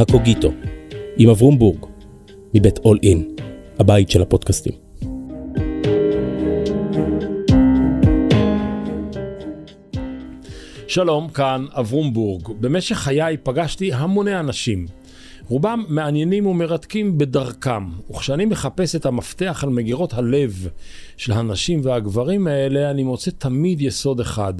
הקוגיטו, עם אברום בורג, מבית אול אין, הבית של הפודקאסטים. שלום, כאן אברום בורג. במשך חיי פגשתי המוני אנשים. רובם מעניינים ומרתקים בדרכם, וכשאני מחפש את המפתח על מגירות הלב של הנשים והגברים האלה, אני מוצא תמיד יסוד אחד.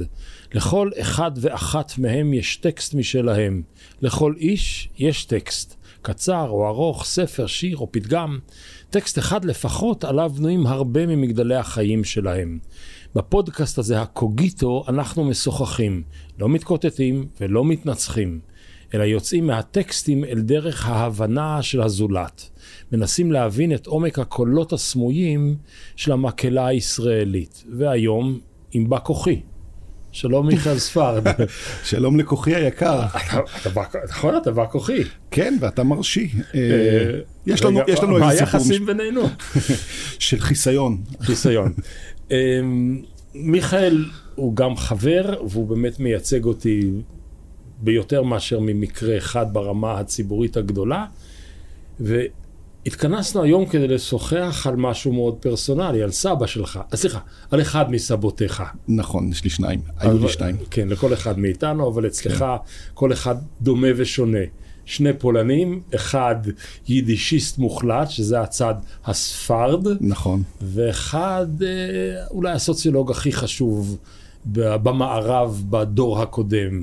לכל אחד ואחת מהם יש טקסט משלהם. לכל איש יש טקסט. קצר או ארוך, ספר, שיר או פתגם. טקסט אחד לפחות עליו בנויים הרבה ממגדלי החיים שלהם. בפודקאסט הזה, הקוגיטו, אנחנו משוחחים, לא מתקוטטים ולא מתנצחים. אלא יוצאים מהטקסטים אל דרך ההבנה של הזולת. מנסים להבין את עומק הקולות הסמויים של המקהלה הישראלית. והיום, עם בא כוחי. שלום מיכאל ספרד. שלום לכוחי היקר. נכון, אתה בא כוחי. כן, ואתה מרשי. אה, יש לנו איזה סיפור. מה היחסים בינינו? של חיסיון. חיסיון. אה, מיכאל הוא גם חבר, והוא באמת מייצג אותי ביותר מאשר ממקרה אחד ברמה הציבורית הגדולה. והתכנסנו היום כדי לשוחח על משהו מאוד פרסונלי, על סבא שלך, אה, סליחה, על אחד מסבותיך. נכון, יש לי שניים, היו לי שניים. כן, לכל אחד מאיתנו, אבל אצלך כן. כל אחד דומה ושונה. שני פולנים, אחד יידישיסט מוחלט, שזה הצד הספרד. נכון. ואחד אה, אולי הסוציולוג הכי חשוב במערב בדור הקודם.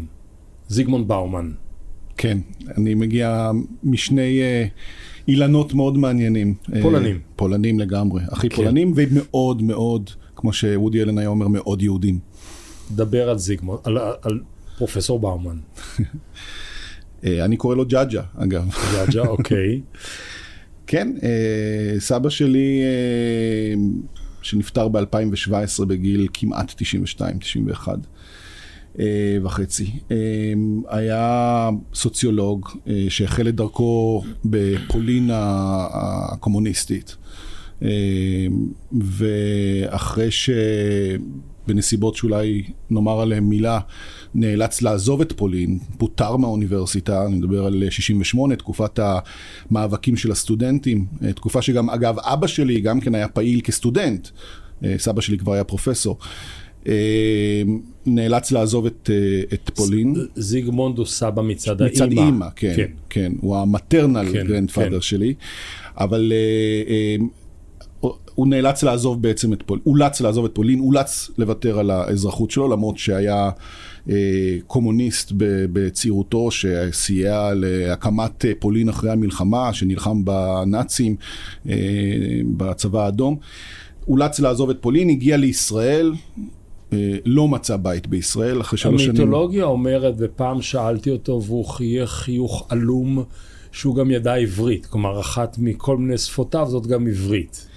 זיגמונד באומן. כן, אני מגיע משני uh, אילנות מאוד מעניינים. פולנים. Uh, פולנים לגמרי, הכי כן. פולנים ומאוד מאוד, כמו שוודי אלן היה אומר, מאוד יהודים. דבר על זיגמונד, על, על פרופסור באומן. uh, אני קורא לו ג'אג'ה, אגב. ג'אג'ה, אוקיי. כן, סבא שלי, שנפטר ב-2017 בגיל כמעט 92, 91. אה, וחצי. אה, היה סוציולוג אה, שהחל את דרכו בפולין הקומוניסטית. ואחרי שבנסיבות שאולי נאמר עליהן מילה, נאלץ לעזוב את פולין, פוטר מהאוניברסיטה, אני מדבר על 68, תקופת המאבקים של הסטודנטים, תקופה שגם, אגב, אבא שלי גם כן היה פעיל כסטודנט, סבא שלי כבר היה פרופסור. אה, נאלץ לעזוב את, אה, את פולין. זיגמונד הוא סבא מצד האימא. מצד אימא, כן, כן, כן. הוא המטרנל כן, גרנדפאדר כן. שלי. אבל uh, הוא נאלץ לעזוב בעצם את פולין, אולץ לעזוב את פולין, אולץ לוותר על האזרחות שלו, למרות שהיה uh, קומוניסט בצעירותו, שסייע להקמת פולין אחרי המלחמה, שנלחם בנאצים, uh, בצבא האדום. אולץ לעזוב את פולין, הגיע לישראל, אה, לא מצא בית בישראל אחרי שלוש שנים. המיתולוגיה אומרת, ופעם שאלתי אותו והוא חייך חיוך עלום, שהוא גם ידע עברית. כלומר, אחת מכל מיני שפותיו זאת גם עברית.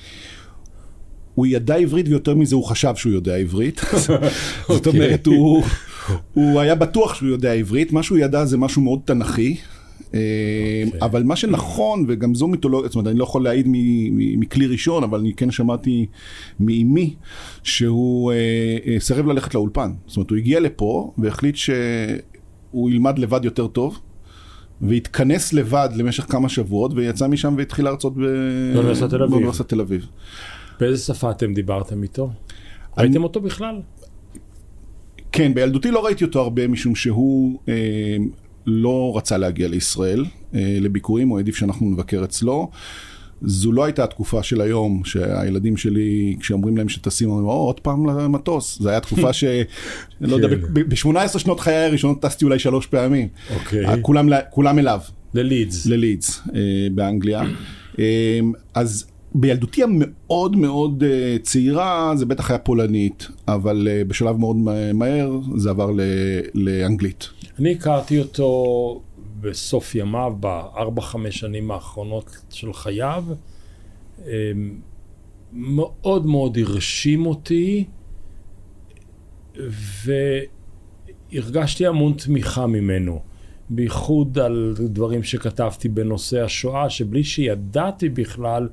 הוא ידע עברית ויותר מזה הוא חשב שהוא יודע עברית. זאת אומרת, הוא, הוא היה בטוח שהוא יודע עברית, מה שהוא ידע זה משהו מאוד תנכי. אוקיי. אבל מה שנכון, וגם זו מיתולוגיה, זאת אומרת, אני לא יכול להעיד מכלי ראשון, אבל אני כן שמעתי מאימי, שהוא אה, אה, סירב ללכת לאולפן. זאת אומרת, הוא הגיע לפה והחליט שהוא ילמד לבד יותר טוב. והתכנס לבד למשך כמה שבועות, ויצא משם והתחיל להרצות באוניברסיטת תל אביב. באיזה שפה אתם דיברתם איתו? ראיתם אותו בכלל? כן, בילדותי לא ראיתי אותו הרבה, משום שהוא אה, לא רצה להגיע לישראל אה, לביקורים, הוא העדיף שאנחנו נבקר אצלו. זו לא הייתה התקופה של היום, שהילדים שלי, כשאומרים להם שטסים, אומרים, או, עוד פעם למטוס. זו הייתה תקופה ש... לא יודע, כן. ב-18 שנות חיי הראשונות טסתי אולי שלוש פעמים. אוקיי. כולם אליו. ללידס. ללידס, אה, באנגליה. אה, אז בילדותי המאוד מאוד צעירה, זה בטח היה פולנית, אבל בשלב מאוד מהר זה עבר לאנגלית. אני הכרתי אותו בסוף ימיו, בארבע-חמש שנים האחרונות של חייו. אמ, מאוד מאוד הרשים אותי, והרגשתי המון תמיכה ממנו. בייחוד על דברים שכתבתי בנושא השואה, שבלי שידעתי בכלל,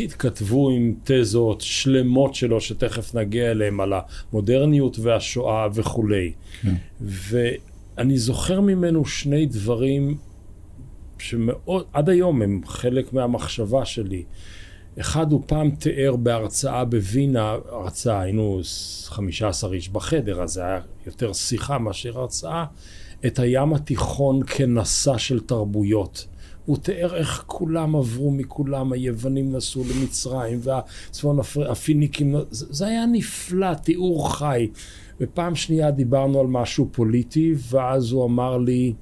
התכתבו עם תזות שלמות שלו, שתכף נגיע אליהם, על המודרניות והשואה וכולי. כן. אני זוכר ממנו שני דברים שמאוד, עד היום הם חלק מהמחשבה שלי. אחד הוא פעם תיאר בהרצאה בווינה, הרצאה, היינו 15 איש בחדר, אז זה היה יותר שיחה מאשר הרצאה, את הים התיכון כנשא של תרבויות. הוא תיאר איך כולם עברו מכולם, היוונים נסעו למצרים והצפון הפיניקים, זה היה נפלא, תיאור חי. ופעם שנייה דיברנו על משהו פוליטי, ואז הוא אמר לי,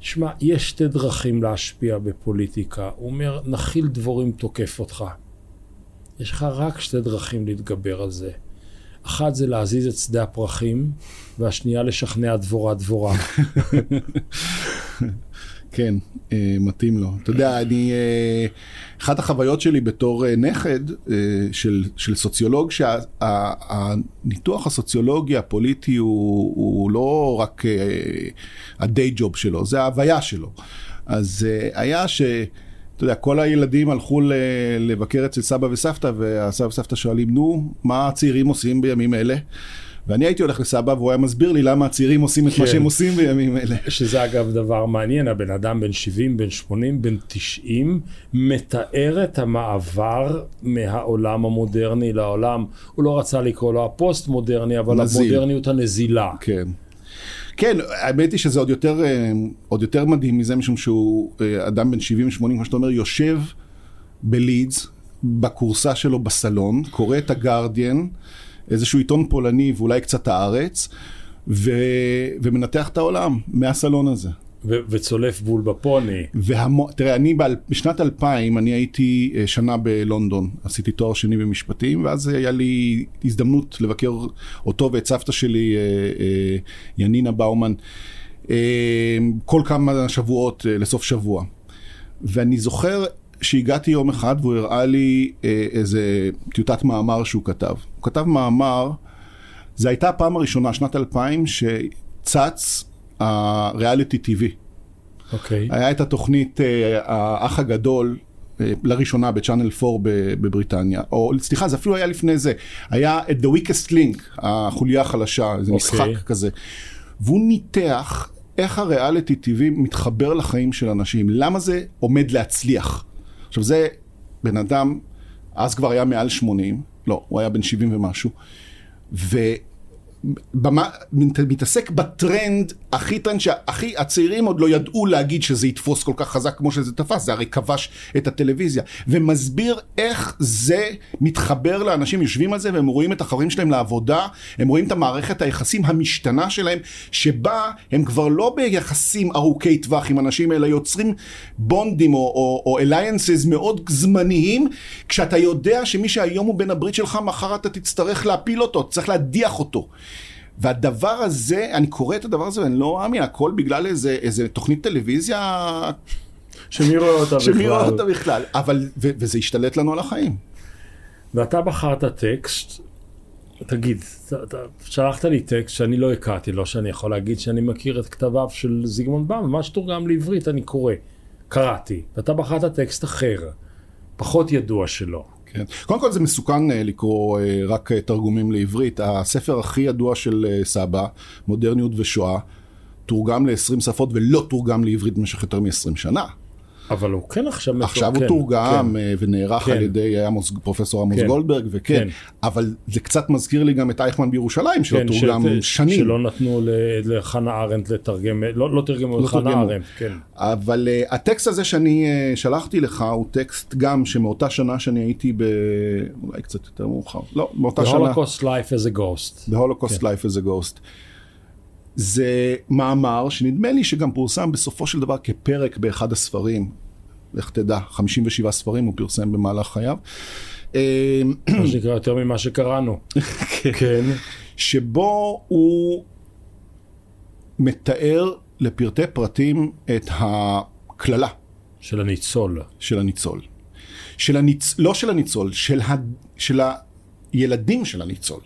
שמע, יש שתי דרכים להשפיע בפוליטיקה. הוא אומר, נחיל דבורים תוקף אותך. יש לך רק שתי דרכים להתגבר על זה. אחת זה להזיז את שדה הפרחים, והשנייה לשכנע דבורה דבורה. כן, אה, מתאים לו. אתה יודע, אני... אה, אחת החוויות שלי בתור אה, נכד של, של סוציולוג, שהניתוח הסוציולוגי הפוליטי הוא, הוא לא רק ה-day job שלו, זה ההוויה שלו. אז היה ש... אתה יודע, כל הילדים הלכו לבקר אצל סבא וסבתא, והסבא וסבתא שואלים, נו, מה הצעירים עושים בימים אלה? ואני הייתי הולך לסבא והוא היה מסביר לי למה הצעירים עושים את כן. מה שהם עושים בימים אלה. שזה אגב דבר מעניין, הבן אדם בן 70, בן 80, בן 90, מתאר את המעבר מהעולם המודרני לעולם, הוא לא רצה לקרוא לו הפוסט-מודרני, אבל נזיל. המודרניות הנזילה. כן. כן, האמת היא שזה עוד יותר, אה, עוד יותר מדהים מזה, משום שהוא אה, אדם בן 70-80, כמו שאתה אומר, יושב בלידס, בכורסה שלו בסלון, קורא את הגרדיאן, איזשהו עיתון פולני ואולי קצת הארץ, ו... ומנתח את העולם מהסלון הזה. ו- וצולף בול בפוני. והמו... תראה, אני ב- בשנת 2000, אני הייתי אה, שנה בלונדון, עשיתי תואר שני במשפטים, ואז היה לי הזדמנות לבקר אותו ואת סבתא שלי, אה, אה, ינינה באומן, כל כמה שבועות לסוף שבוע. ואני זוכר שהגעתי יום אחד והוא הראה לי איזה טיוטת מאמר שהוא כתב. הוא כתב מאמר, זו הייתה הפעם הראשונה, שנת 2000, שצץ הריאליטי טיווי. אוקיי. היה את התוכנית אה, האח הגדול. אה, לראשונה בצ'אנל 4 בבריטניה, או סליחה, זה אפילו היה לפני זה, היה את The Weakest Link, החוליה החלשה, איזה okay. אוקיי. משחק כזה, והוא ניתח איך הריאליטי טבעי מתחבר לחיים של אנשים, למה זה עומד להצליח. עכשיו זה בן אדם, אז כבר היה מעל 80, לא, הוא היה בן 70 ומשהו, ו... במה, מתעסק בטרנד הכי טרנד שהכי הצעירים עוד לא ידעו להגיד שזה יתפוס כל כך חזק כמו שזה תפס, זה הרי כבש את הטלוויזיה, ומסביר איך זה מתחבר לאנשים, יושבים על זה והם רואים את החברים שלהם לעבודה, הם רואים את המערכת היחסים המשתנה שלהם, שבה הם כבר לא ביחסים ארוכי טווח עם אנשים, אלא יוצרים בונדים או, אליינסס מאוד זמניים, כשאתה יודע שמי שהיום הוא בן הברית שלך, מחר אתה תצטרך להפיל אותו, צריך להדיח אותו. והדבר הזה, אני קורא את הדבר הזה ואני לא מאמין, הכל בגלל איזה, איזה תוכנית טלוויזיה... שמי רואה אותה בכלל. שמי רואה אותה בכלל, אבל, ו, וזה השתלט לנו על החיים. ואתה בחרת טקסט, תגיד, אתה שלחת לי טקסט שאני לא הכרתי, לא שאני יכול להגיד שאני מכיר את כתביו של זיגמונד באום, מה שתורגם לעברית אני קורא, קראתי, ואתה בחרת טקסט אחר, פחות ידוע שלו. כן. קודם כל זה מסוכן אה, לקרוא אה, רק אה, תרגומים לעברית. הספר הכי ידוע של סבא, מודרניות ושואה, תורגם ל-20 שפות ולא תורגם לעברית במשך יותר מ-20 שנה. אבל הוא כן עכשיו... עכשיו כן, הוא תורגם כן, ונערך כן. על ידי עמוס, פרופסור עמוס כן, גולדברג, וכן, כן. אבל זה קצת מזכיר לי גם את אייכמן בירושלים, שלא כן, תורגם שנים. שלא נתנו לחנה ארנדט לתרגם, לא, לא תרגמו לא לחנה ארנדט, כן. אבל uh, הטקסט הזה שאני uh, שלחתי לך הוא טקסט גם שמאותה שנה שאני הייתי ב... אולי קצת יותר מאוחר, לא, מאותה שנה. The Holocaust Life as a Ghost. The Holocaust כן. Life as a Ghost. זה מאמר שנדמה לי שגם פורסם בסופו של דבר כפרק באחד הספרים. לך תדע, 57 ספרים הוא פרסם במהלך חייו. מה שנקרא יותר ממה שקראנו. כן. כן. שבו הוא מתאר לפרטי פרטים את הקללה. של הניצול. של הניצול. של הניצ... לא של הניצול, של, ה... של הילדים של הניצול.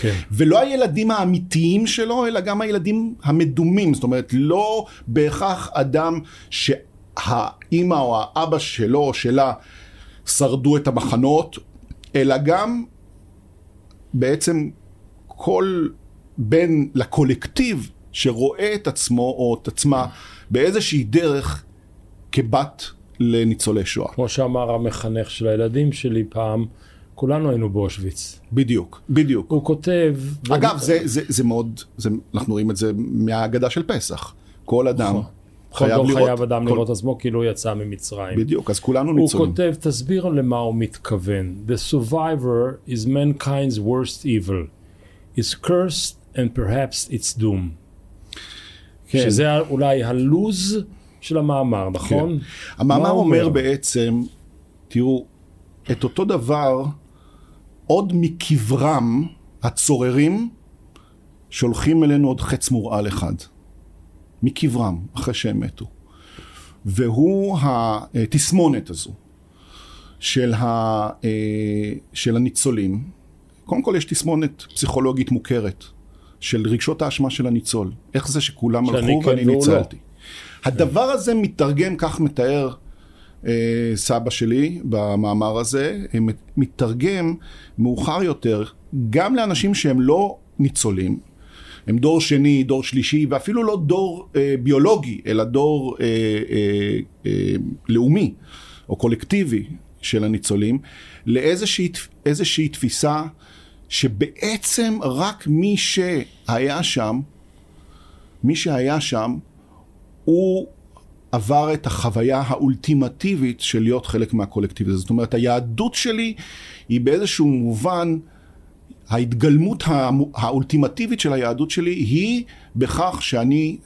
כן. ולא הילדים האמיתיים שלו, אלא גם הילדים המדומים. זאת אומרת, לא בהכרח אדם שהאימא או האבא שלו או שלה שרדו את המחנות, אלא גם בעצם כל בן לקולקטיב שרואה את עצמו או את עצמה באיזושהי דרך כבת לניצולי שואה. כמו שאמר המחנך של הילדים שלי פעם, כולנו היינו באושוויץ. בדיוק, בדיוק. הוא כותב... אגב, זה, זה, זה מאוד, זה, אנחנו רואים את זה מהאגדה של פסח. כל אדם נכון. חייב לראות. חייב אדם כל- לראות עצמו כאילו יצא ממצרים. בדיוק, אז כולנו הוא ניצולים. כותב, תסביר למה הוא מתכוון. The survivor is mankind's worst evil. is cursed and perhaps its doom. כן. שזה אולי הלוז של המאמר, נכון? המאמר מה הוא אומר בעצם, תראו, את אותו דבר, עוד מקברם הצוררים שולחים אלינו עוד חץ מורעל אחד. מקברם, אחרי שהם מתו. והוא התסמונת הזו של, ה, אה, של הניצולים. קודם כל יש תסמונת פסיכולוגית מוכרת של רגשות האשמה של הניצול. איך זה שכולם הלכו כן ואני והוא לא. ניצלתי. הדבר הזה מתרגם, כך מתאר אה, סבא שלי במאמר הזה, אה, מתרגם מאוחר יותר גם לאנשים שהם לא ניצולים, הם דור שני, דור שלישי, ואפילו לא דור אה, ביולוגי, אלא דור אה, אה, אה, לאומי או קולקטיבי של הניצולים, לאיזושהי איזושהי תפיסה שבעצם רק מי שהיה שם, מי שהיה שם, הוא עבר את החוויה האולטימטיבית של להיות חלק מהקולקטיב הזה. זאת אומרת, היהדות שלי היא באיזשהו מובן, ההתגלמות האולטימטיבית של היהדות שלי היא בכך שאני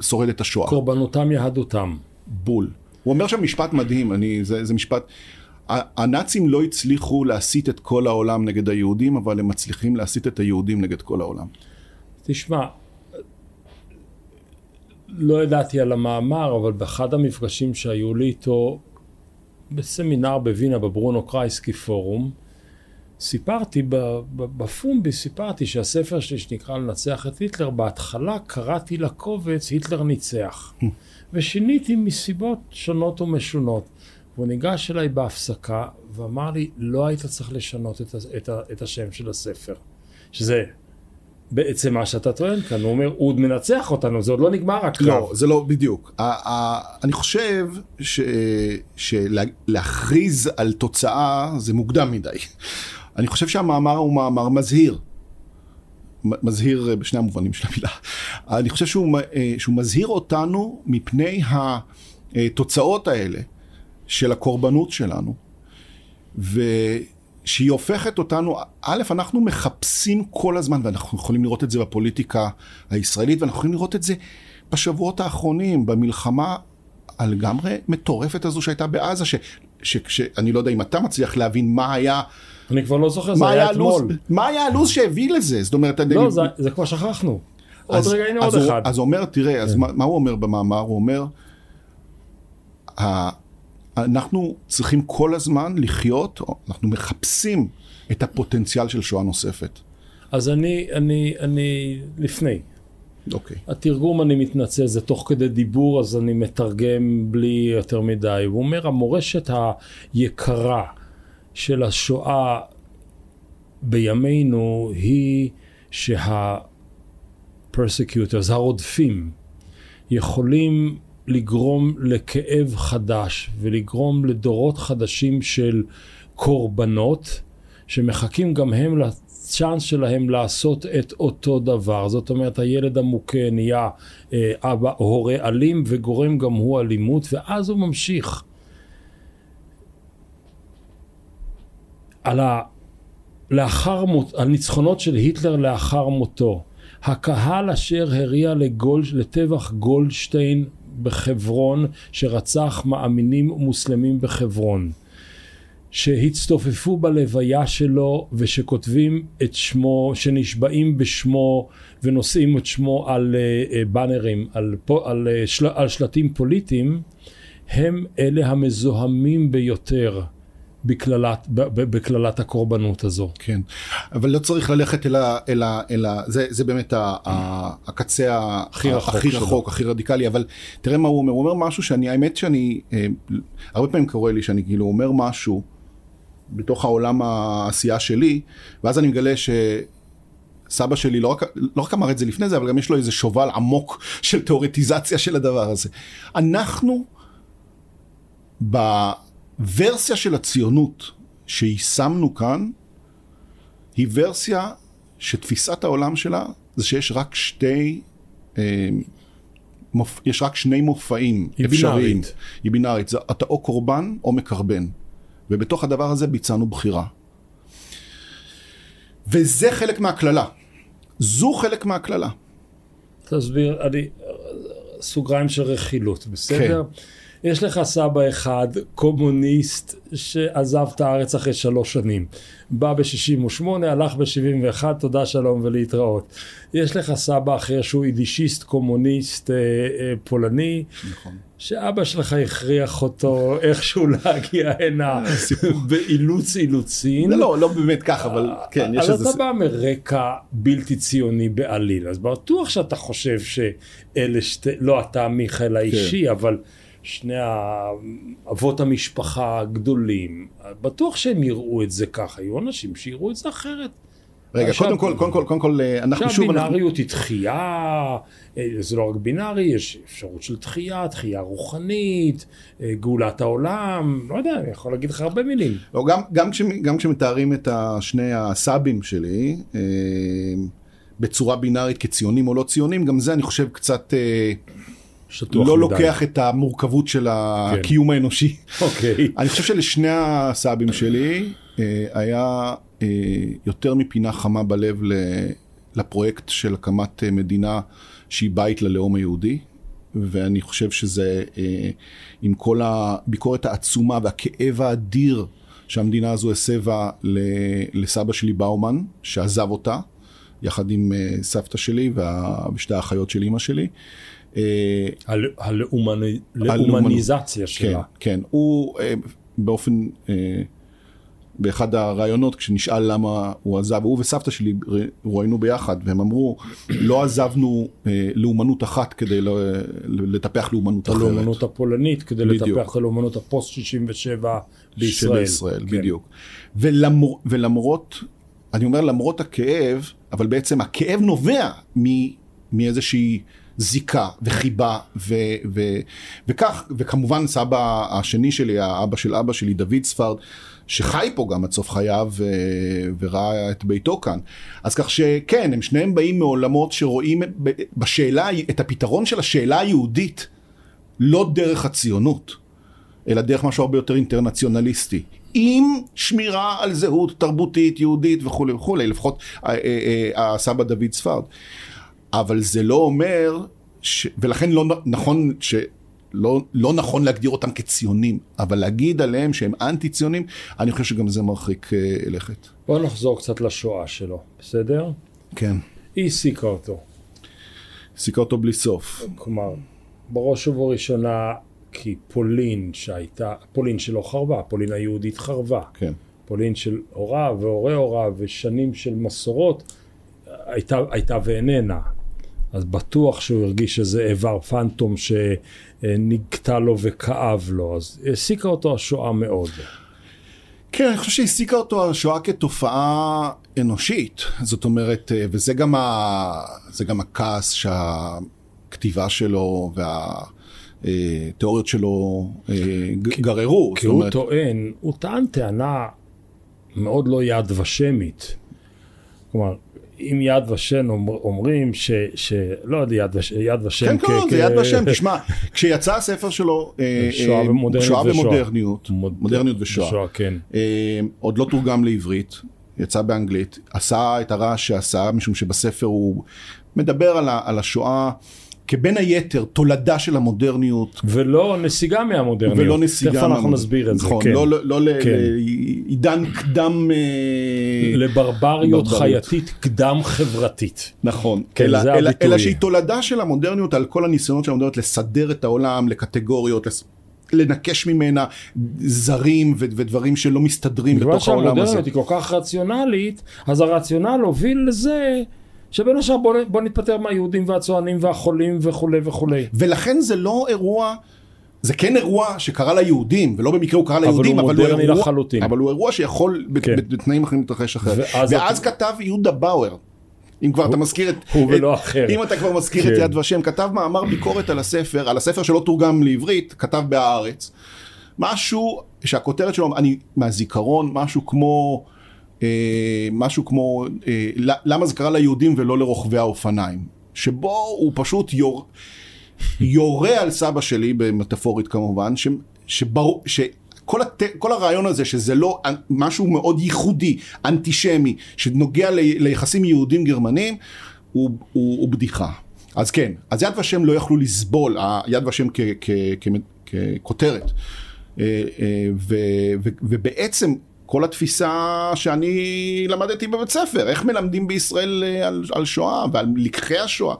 שורד את השואה. קורבנותם יהדותם. בול. הוא אומר שם משפט מדהים, אני, זה, זה משפט... הנאצים לא הצליחו להסית את כל העולם נגד היהודים, אבל הם מצליחים להסית את היהודים נגד כל העולם. תשמע, לא ידעתי על המאמר, אבל באחד המפגשים שהיו לי איתו בסמינר בווינה, בברונו קרייסקי פורום, סיפרתי, בפומבי סיפרתי שהספר שלי שנקרא לנצח את היטלר, בהתחלה קראתי לקובץ היטלר ניצח. ושיניתי מסיבות שונות ומשונות. והוא ניגש אליי בהפסקה ואמר לי, לא היית צריך לשנות את, את, את השם של הספר. שזה בעצם מה שאתה טוען כאן, הוא אומר, הוא עוד מנצח אותנו, זה עוד לא נגמר הקרב. לא, זה לא בדיוק. אני חושב שלהכריז על תוצאה זה מוקדם מדי. אני חושב שהמאמר הוא מאמר מזהיר. מזהיר אה, בשני המובנים של המילה. אני חושב שהוא, אה, שהוא מזהיר אותנו מפני התוצאות האלה של הקורבנות שלנו, ושהיא הופכת אותנו, א', אנחנו מחפשים כל הזמן, ואנחנו יכולים לראות את זה בפוליטיקה הישראלית, ואנחנו יכולים לראות את זה בשבועות האחרונים, במלחמה הלגמרי מטורפת הזו שהייתה בעזה, שאני לא יודע אם אתה מצליח להבין מה היה, אני כבר לא זוכר, זה היה היה, הלו"ז, אתמול. מה היה הלו"ז שהביא לזה, זאת אומרת, לא, זה, כבר שכחנו. עוד רגע, הנה עוד אחד. כן. אז אומר, תראה, אז מה, מה הוא אומר במאמר? הוא אומר, אנחנו צריכים כל הזמן לחיות, אנחנו מחפשים את הפוטנציאל של שואה נוספת. אז אני, אני, אני, לפני. אוקיי. התרגום, אני מתנצל, זה תוך כדי דיבור, אז אני מתרגם בלי יותר מדי. הוא אומר, המורשת היקרה של השואה בימינו היא שה-persecutors, הרודפים, יכולים לגרום לכאב חדש ולגרום לדורות חדשים של קורבנות שמחכים גם הם לצ'אנס שלהם לעשות את אותו דבר. זאת אומרת, הילד המוכה נהיה אה, אבא, הורה אלים וגורם גם הוא אלימות, ואז הוא ממשיך. על, ה... לאחר מות... על ניצחונות של היטלר לאחר מותו. הקהל אשר הריע לגול... לטבח גולדשטיין בחברון, שרצח מאמינים מוסלמים בחברון. שהצטופפו בלוויה שלו ושכותבים את שמו, שנשבעים בשמו ונושאים את שמו על uh, באנרים, על, פו- על, uh, של, על שלטים פוליטיים, הם אלה המזוהמים ביותר בקללת, ב- ב- בקללת הקורבנות הזו. כן, אבל לא צריך ללכת אל ה... אל ה, אל ה זה, זה באמת ה, ה, הקצה הכי רחוק הכי. רחוק, הכי רדיקלי, אבל תראה מה הוא אומר, הוא אומר משהו שאני, האמת שאני, אה, הרבה פעמים קורה לי שאני כאילו אומר משהו בתוך העולם העשייה שלי, ואז אני מגלה ש... סבא שלי לא רק, לא רק אמר את זה לפני זה, אבל גם יש לו איזה שובל עמוק של תיאורטיזציה של הדבר הזה. אנחנו בוורסיה של הציונות שיישמנו כאן, היא ורסיה שתפיסת העולם שלה זה שיש רק שתי, אה, מופ... יש רק שני מופעים היא אפשריים. בינארית. היא בינארית. זה, אתה או קורבן או מקרבן. ובתוך הדבר הזה ביצענו בחירה. וזה חלק מהקללה. זו חלק מהקללה. תסביר, אני, סוגריים של רכילות, בסדר? יש לך סבא אחד, קומוניסט, שעזב את הארץ אחרי שלוש שנים. בא ב-68, הלך ב-71, תודה שלום ולהתראות. יש לך סבא אחר שהוא יידישיסט, קומוניסט, אה, אה, פולני, נכון. שאבא שלך הכריח אותו איכשהו להגיע הנה באילוץ אילוצין. זה לא, לא באמת כך, אבל כן, יש אז איזה... אתה בא מרקע בלתי ציוני בעליל, אז בטוח שאתה חושב שאלה שתי, לא אתה מיכאל כן. האישי, אבל שני אבות המשפחה הגדולים, בטוח שהם יראו את זה ככה, היו אנשים שיראו את זה אחרת. רגע, עכשיו- קודם כל, קודם כל, קודם כל, אה, אנחנו שוב... אנחנו- שהבינאריות היא דחייה, אה, זה לא רק בינארי, יש אפשרות של דחייה, דחייה רוחנית, אה, גאולת העולם, לא יודע, אני יכול להגיד לך הרבה מילים. לא, גם, גם, כש, גם כשמתארים את שני הסאבים שלי אה, בצורה בינארית כציונים או לא ציונים, גם זה אני חושב קצת אה, שטוח לא מדי. לוקח את המורכבות של הקיום האנושי. אוקיי. אני חושב שלשני הסאבים שלי אה, היה אה, יותר מפינה חמה בלב ל- לפרויקט של הקמת אה, מדינה שהיא בית ללאום היהודי. ואני חושב שזה, עם כל הביקורת העצומה והכאב האדיר שהמדינה הזו הסבה ל- לסבא שלי באומן, שעזב אותה, יחד עם סבתא שלי ושתי האחיות של אימא שלי. אה, הלא- הלאומני- לאומניזציה שלה. כן, כן. הוא אה, באופן, אה, באחד הראיונות, כשנשאל למה הוא עזב, הוא וסבתא שלי רואיינו ביחד, והם אמרו, לא עזבנו אה, לאומנות אחת כדי לטפח לאומנות אחרת. הלאומנות הפולנית, כדי. לטפח את הלאומנות הפוסט 67 בישראל. שבישראל, כן. בדיוק. ולמרות, אני אומר למרות הכאב, אבל בעצם הכאב נובע מאיזושהי זיקה וחיבה ו, ו, וכך, וכמובן סבא השני שלי, האבא של אבא שלי, דוד ספרד, שחי פה גם עד סוף חייו וראה את ביתו כאן. אז כך שכן, הם שניהם באים מעולמות שרואים בשאלה, את הפתרון של השאלה היהודית, לא דרך הציונות. אלא דרך משהו הרבה יותר אינטרנציונליסטי. עם שמירה על זהות תרבותית, יהודית וכולי וכולי, לפחות אה, אה, אה, הסבא דוד ספרד. אבל זה לא אומר, ש... ולכן לא נכון ש... לא, לא נכון להגדיר אותם כציונים, אבל להגיד עליהם שהם אנטי ציונים, אני חושב שגם זה מרחיק אה, לכת. בוא נחזור קצת לשואה שלו, בסדר? כן. היא העסיקה אותו. סיכה אותו בלי סוף. כלומר, בראש ובראשונה, כי פולין שהייתה, פולין שלא חרבה, פולין היהודית חרבה. כן. פולין של הוריו והורי הוריו ושנים של מסורות, הייתה, הייתה ואיננה. אז בטוח שהוא הרגיש איזה איבר פנטום שנגטע לו וכאב לו, אז העסיקה אותו השואה מאוד. כן, אני חושב שהעסיקה אותו השואה כתופעה אנושית. זאת אומרת, אה, וזה גם, ה... גם הכעס שהכתיבה שלו והתיאוריות שלו אה, ג- גררו. כי הוא אומרת, טוען, הוא טען טענה מאוד לא יד ושמית. כלומר, אם יד ושם אומר- אומרים ש... ש... לא יודע, יד, וש... יד ושם... כן, כ- כן, זה יד ושם. תשמע, כשיצא הספר שלו, אה, שואה אה, ומודרניות שואה ושואה. ומודרניות, מוד- מודרניות ושואה, ושואה, כן. אה, עוד לא תורגם לעברית, יצא באנגלית, עשה את הרעש שעשה, משום שבספר הוא מדבר על, ה, על השואה כבין היתר תולדה של המודרניות. ולא נסיגה מהמודרניות. ולא נסיגה. תכף אנחנו. נסביר את זה, נכון, כן. לא, לא, לא כן. לעידן קדם... אה, לברבריות ברבריות. חייתית קדם חברתית. נכון, כן, אלא, זה אלא. אלא שהיא תולדה של המודרניות על כל הניסיונות של המודרניות לסדר את העולם לקטגוריות, לס... לנקש ממנה זרים ו- ודברים שלא מסתדרים בגלל בתוך העולם הזה. שהמודרניות היא כל כך רציונלית, אז הרציונל הוביל לזה שבין השאר בוא, בוא נתפטר מהיהודים והצוענים והחולים וכולי וכולי. ולכן זה לא אירוע, זה כן אירוע שקרה ליהודים, ולא במקרה הוא קרה ליהודים, הוא אבל הוא אירוע, לחלוטין. אבל הוא אירוע שיכול כן. בתנאים אחרים להתרחש אחרת. ואז ואז אתה- כתב יהודה באואר. אם כבר אתה מזכיר את... הוא ולא את- אחר. אם אתה כבר מזכיר את כן. יד ושם, כתב מאמר ביקורת על הספר, על הספר שלא תורגם לעברית, כתב בהארץ. משהו שהכותרת שלו, אני מהזיכרון, משהו כמו, משהו כמו, אה, למה זה קרה ליהודים ולא לרוכבי האופניים, שבו הוא פשוט יור, יורה על סבא שלי, במטאפורית כמובן, ש, שברור, ש... כל, הת... כל הרעיון הזה שזה לא משהו מאוד ייחודי, אנטישמי, שנוגע ל... ליחסים יהודים גרמנים, הוא, הוא, הוא בדיחה. אז כן, אז יד ושם לא יכלו לסבול, יד ושם כ... כ... כ... ככותרת. אה, אה. ובעצם כל התפיסה שאני למדתי בבית ספר, איך מלמדים בישראל אה, על, על שואה ועל לקחי השואה,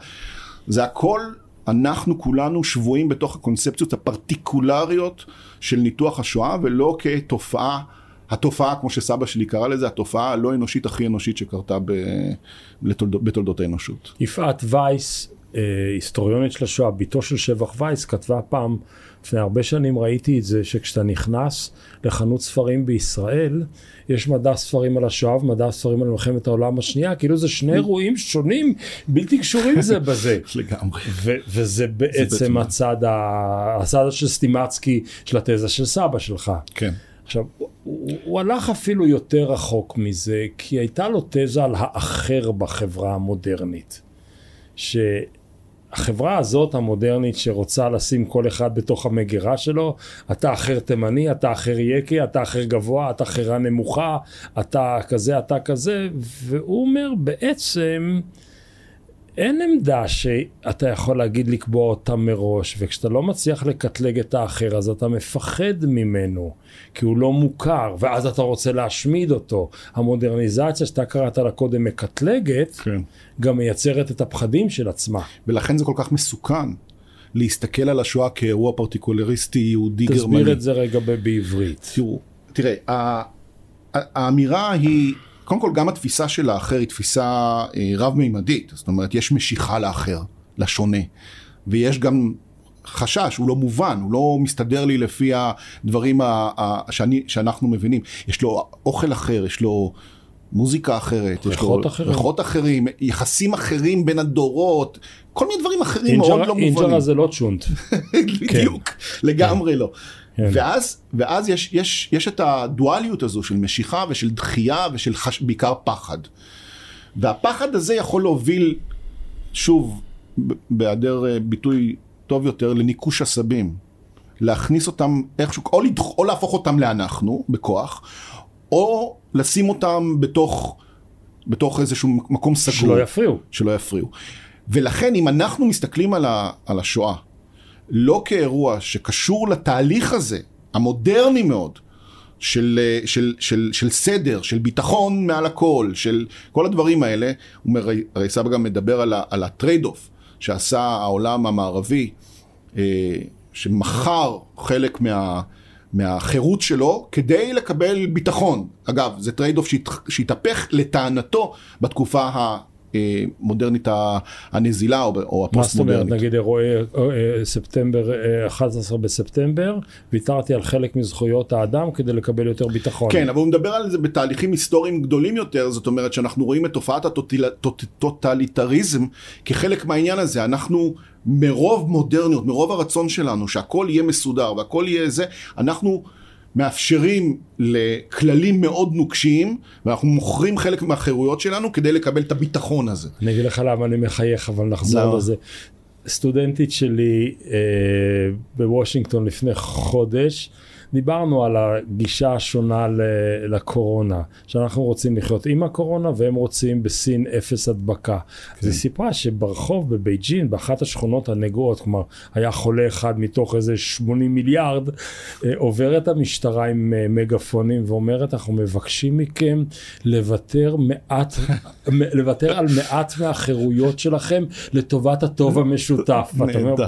זה הכל אנחנו כולנו שבויים בתוך הקונספציות הפרטיקולריות של ניתוח השואה ולא כתופעה, התופעה כמו שסבא שלי קרא לזה, התופעה הלא אנושית הכי אנושית שקרתה ב, לתולד, בתולדות האנושות. יפעת וייס, אה, היסטוריונית של השואה, בתו של שבח וייס, כתבה פעם, לפני הרבה שנים ראיתי את זה, שכשאתה נכנס לחנות ספרים בישראל, יש מדע ספרים על השואה ומדע ספרים על מלחמת העולם השנייה, כאילו זה שני אירועים שונים, בלתי קשורים זה בזה. לגמרי. וזה בעצם הצד, הצד של סטימצקי, של התזה של סבא שלך. כן. עכשיו, הוא, הוא הלך אפילו יותר רחוק מזה, כי הייתה לו תזה על האחר בחברה המודרנית. ש... החברה הזאת המודרנית שרוצה לשים כל אחד בתוך המגירה שלו, אתה אחר תימני, אתה אחר יקי, אתה אחר גבוה, אתה אחרה נמוכה, אתה כזה, אתה כזה, והוא אומר בעצם אין עמדה שאתה יכול להגיד לקבוע אותה מראש, וכשאתה לא מצליח לקטלג את האחר אז אתה מפחד ממנו, כי הוא לא מוכר, ואז אתה רוצה להשמיד אותו. המודרניזציה שאתה קראת לה קודם מקטלגת, כן. גם מייצרת את הפחדים של עצמה. ולכן זה כל כך מסוכן. להסתכל על השואה כאירוע פרטיקולריסטי יהודי תסביר גרמני. תסביר את זה רגע בעברית. תראו, תראה, האמירה היא קודם כל גם התפיסה של האחר היא תפיסה אה, רב-מימדית, זאת אומרת יש משיכה לאחר, לשונה, ויש גם חשש, הוא לא מובן, הוא לא מסתדר לי לפי הדברים ה- ה- שאני, שאנחנו מבינים. יש לו אוכל אחר, יש לו מוזיקה אחרת, יש לו אחרים. ריחות אחרים, יחסים אחרים בין הדורות, כל מיני דברים אחרים, אינג'ר, מאוד לא מובנים. אינג'רה זה לא צ'ונט. בדיוק, כן. לגמרי כן. לא. כן. ואז, ואז יש, יש, יש את הדואליות הזו של משיכה ושל דחייה ושל חש, בעיקר פחד. והפחד הזה יכול להוביל, שוב, בהיעדר אה, ביטוי טוב יותר, לניקוש עשבים. להכניס אותם איכשהו, או, לדח, או להפוך אותם לאנחנו, בכוח, או לשים אותם בתוך, בתוך איזשהו מקום סגור. שלא יפריעו. שלא יפריעו. ולכן אם אנחנו מסתכלים על, ה, על השואה לא כאירוע שקשור לתהליך הזה, המודרני מאוד, של, של, של, של סדר, של ביטחון מעל הכל, של כל הדברים האלה, הוא אומר, הרי סבא גם מדבר על, על ה trade-off שעשה העולם המערבי, אה, שמכר חלק מה, מהחירות שלו כדי לקבל ביטחון. אגב, זה trade-off שהתהפך לטענתו בתקופה המודרנית הנזילה או הפוסט-מודרנית. מה זאת אומרת, נגיד אירועי אה, ספטמבר, 11 אה, בספטמבר, ויתרתי על חלק מזכויות האדם כדי לקבל יותר ביטחון. כן, אבל הוא מדבר על זה בתהליכים היסטוריים גדולים יותר, זאת אומרת שאנחנו רואים את תופעת הטוטליטריזם כחלק מהעניין הזה, אנחנו מרוב מודרניות, מרוב הרצון שלנו שהכל יהיה מסודר והכל יהיה זה, אנחנו מאפשרים לכללים מאוד נוקשים, ואנחנו מוכרים חלק מהחירויות שלנו כדי לקבל את הביטחון הזה. אני אגיד לך למה אני מחייך, אבל נחזור לזה. סטודנטית שלי אה, בוושינגטון לפני חודש, דיברנו על הגישה השונה לקורונה, שאנחנו רוצים לחיות עם הקורונה והם רוצים בסין אפס הדבקה. כן. אז היא סיפרה שברחוב בבייג'ין, באחת השכונות הנגועות, כלומר היה חולה אחד מתוך איזה 80 מיליארד, אה, עוברת המשטרה עם אה, מגפונים ואומרת, אנחנו מבקשים מכם לוותר מעט, לוותר על מעט מהחירויות שלכם לטובת הטוב המשותף. נהדר.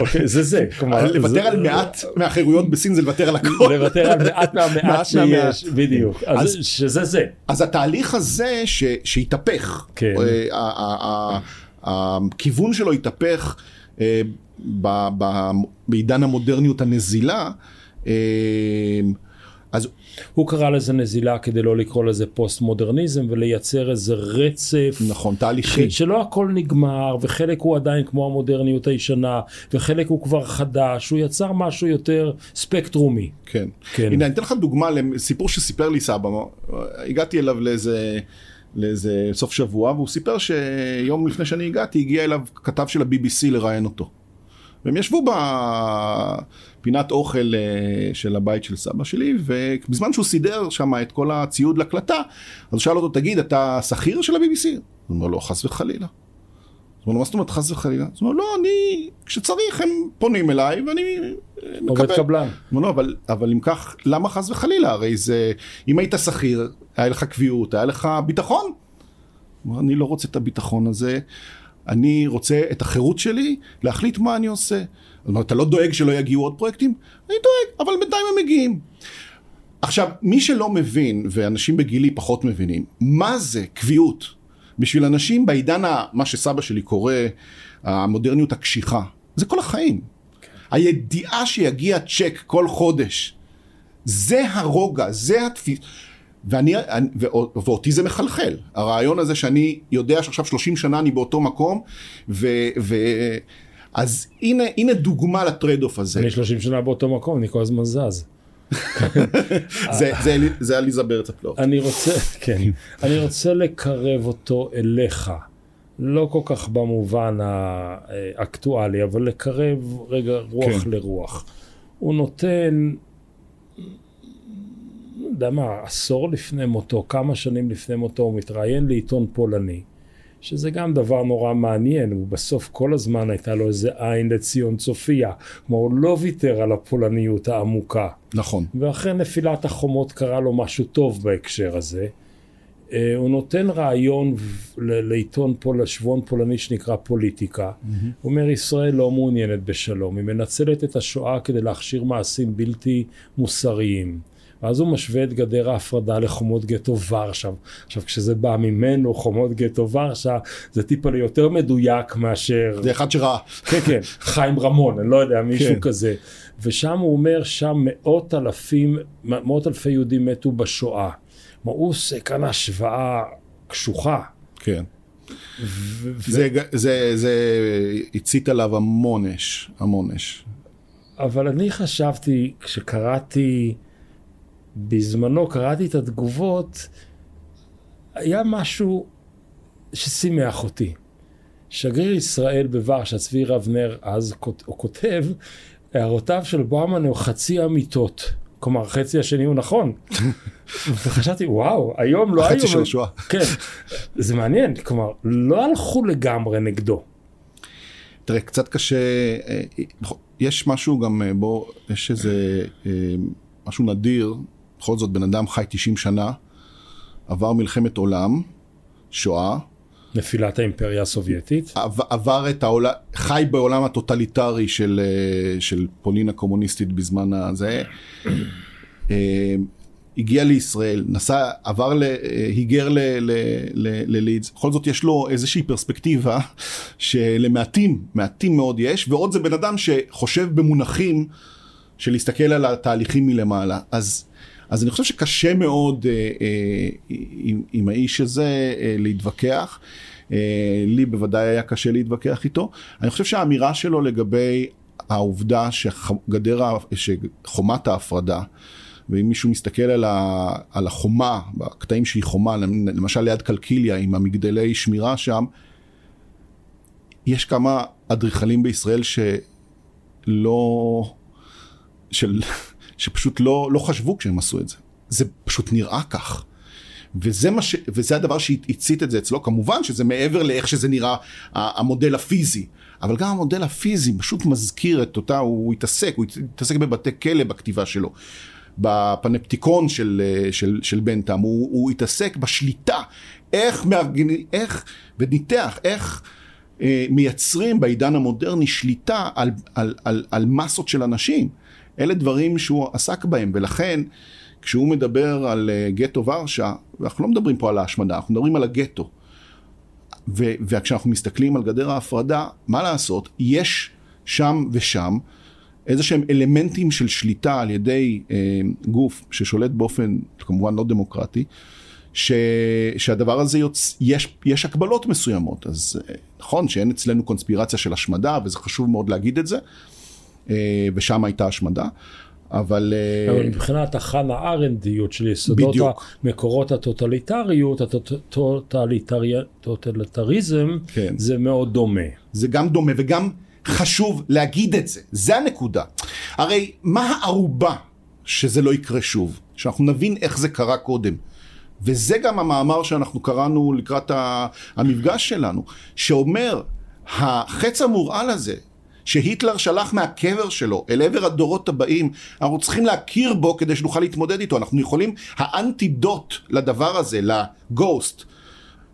אוקיי, זה זה. לוותר על מעט מהחירויות בסין זה לוותר על הכל. לוותר על מעט מהמעט שיש, בדיוק. אז שזה זה. אז התהליך הזה שהתהפך, כן. אה, הכיוון שלו התהפך אה, בעידן המודרניות הנזילה, אה, אז הוא קרא לזה נזילה כדי לא לקרוא לזה פוסט-מודרניזם ולייצר איזה רצף. נכון, תהליכי. שלא הכל נגמר, וחלק הוא עדיין כמו המודרניות הישנה, וחלק הוא כבר חדש, הוא יצר משהו יותר ספקטרומי. כן. כן. הנה, אני אתן לך דוגמה לסיפור שסיפר לי סבא. הגעתי אליו לאיזה, לאיזה סוף שבוע, והוא סיפר שיום לפני שאני הגעתי, הגיע אליו כתב של ה-BBC לראיין אותו. והם ישבו בפינת אוכל אה, של הבית של סבא שלי, ובזמן שהוא סידר שם את כל הציוד להקלטה, אז הוא שאל אותו, תגיד, אתה שכיר של ה-BBC? הוא אומר לו, חס וחלילה. אז הוא אומר לו, מה זאת אומרת חס וחלילה? אז הוא אומר, לא, אני, כשצריך הם פונים אליי ואני אה, עובד מקבל. קבלן. הוא אומר, לא, אבל, אבל אם כך, למה חס וחלילה? הרי זה, אם היית שכיר, היה לך קביעות, היה לך ביטחון. הוא אומר, אני לא רוצה את הביטחון הזה, אני רוצה את החירות שלי להחליט מה אני עושה. הוא אומר, אתה לא דואג שלא יגיעו עוד פרויקטים? אני דואג, אבל בינתיים הם מגיעים. עכשיו, מי שלא מבין, ואנשים בגילי פחות מבינים, מה זה קביעות? בשביל אנשים בעידן, ה- מה שסבא שלי קורא, המודרניות הקשיחה, זה כל החיים. הידיעה שיגיע צ'ק כל חודש, זה הרוגע, זה התפיס... ואני, אני- ואו- ואותי זה מחלחל, הרעיון הזה שאני יודע שעכשיו 30 שנה אני באותו מקום, ו... ו אז הנה, הנה דוגמה ל trade-off הזה. אני 30 שנה באותו מקום, אני כל הזמן זז. זה, זה, זה אליס בארץ הפלאות. אני רוצה, כן, אני רוצה לקרב אותו אליך. לא כל כך במובן האקטואלי, אבל לקרב רגע רוח כן. לרוח. הוא נותן, יודע מה, עשור לפני מותו, כמה שנים לפני מותו, הוא מתראיין לעיתון פולני, שזה גם דבר נורא מעניין, הוא בסוף כל הזמן הייתה לו איזה עין לציון צופיה, כלומר הוא לא ויתר על הפולניות העמוקה. נכון. ואחרי נפילת החומות קרה לו משהו טוב בהקשר הזה. אה, הוא נותן רעיון לעיתון פול, שבועון פולני שנקרא פוליטיקה. הוא אומר, ישראל לא מעוניינת בשלום, היא מנצלת את השואה כדי להכשיר מעשים בלתי מוסריים. ואז הוא משווה את גדר ההפרדה לחומות גטו ורשה. עכשיו, כשזה בא ממנו, חומות גטו ורשה, זה טיפה יותר מדויק מאשר... זה אחד שראה. כן, כן, חיים רמון, אני לא יודע, מישהו כן. כזה. ושם הוא אומר, שם מאות אלפים, מאות אלפי יהודים מתו בשואה. כלומר, הוא עושה כאן השוואה קשוחה. כן. ו- זה, זה, זה הצית עליו המון אש, המון אש. אבל אני חשבתי, כשקראתי, בזמנו קראתי את התגובות, היה משהו ששימח אותי. שגריר ישראל בוורשה, צבי רבנר, אז הוא כותב, הערותיו של בוהמן הוא חצי אמיתות. כלומר, החצי השני הוא נכון. וחשבתי, וואו, היום לא היו... החצי של השואה. כן, זה מעניין, כלומר, לא הלכו לגמרי נגדו. תראה, קצת קשה, אה, יש משהו גם, אה, בוא, יש איזה אה, משהו נדיר, בכל זאת בן אדם חי 90 שנה, עבר מלחמת עולם, שואה, נפילת האימפריה הסובייטית. עב- עבר את העולם, חי בעולם הטוטליטרי של, אה, של פולין הקומוניסטית בזמן הזה, אה, הגיע לישראל, נסע, עבר, ל, אה, היגר ללידס, בכל זאת יש לו איזושהי פרספקטיבה שלמעטים, מעטים מאוד יש, ועוד זה בן אדם שחושב במונחים של להסתכל על התהליכים מלמעלה. אז, אז אני חושב שקשה מאוד אה, אה, עם, עם האיש הזה אה, להתווכח. אה, לי בוודאי היה קשה להתווכח איתו. אני חושב שהאמירה שלו לגבי העובדה שגדר, שחומת ההפרדה, ואם מישהו מסתכל על, ה, על החומה, בקטעים שהיא חומה, למשל ליד קלקיליה עם המגדלי שמירה שם, יש כמה אדריכלים בישראל שלא, של, שפשוט לא, לא חשבו כשהם עשו את זה. זה פשוט נראה כך. וזה, מה ש... וזה הדבר שהצית את זה אצלו, כמובן שזה מעבר לאיך שזה נראה המודל הפיזי, אבל גם המודל הפיזי פשוט מזכיר את אותה, הוא התעסק, הוא התעסק בבתי כלא בכתיבה שלו. בפנפטיקון של, של, של בנטאם, הוא, הוא התעסק בשליטה, איך מארגנים, איך, וניתח, איך אה, מייצרים בעידן המודרני שליטה על, על, על, על מסות של אנשים. אלה דברים שהוא עסק בהם, ולכן כשהוא מדבר על אה, גטו ורשה, אנחנו לא מדברים פה על ההשמדה, אנחנו מדברים על הגטו. ו- וכשאנחנו מסתכלים על גדר ההפרדה, מה לעשות, יש שם ושם איזה שהם אלמנטים של שליטה על ידי אה, גוף ששולט באופן כמובן לא דמוקרטי, ש, שהדבר הזה יוצ... יש, יש הקבלות מסוימות, אז אה, נכון שאין אצלנו קונספירציה של השמדה, וזה חשוב מאוד להגיד את זה, ושם הייתה השמדה, אבל... אה, אבל מבחינת החנה ארנדיות של יסודות בדיוק. המקורות הטוטליטריות, הטוטליטריזם, כן. זה מאוד דומה. זה גם דומה וגם חשוב להגיד את זה, זה הנקודה. הרי מה הערובה שזה לא יקרה שוב? שאנחנו נבין איך זה קרה קודם. וזה גם המאמר שאנחנו קראנו לקראת המפגש שלנו, שאומר, החץ המורעל הזה, שהיטלר שלח מהקבר שלו אל עבר הדורות הבאים, אנחנו צריכים להכיר בו כדי שנוכל להתמודד איתו. אנחנו יכולים, האנטידוט לדבר הזה, לגוסט,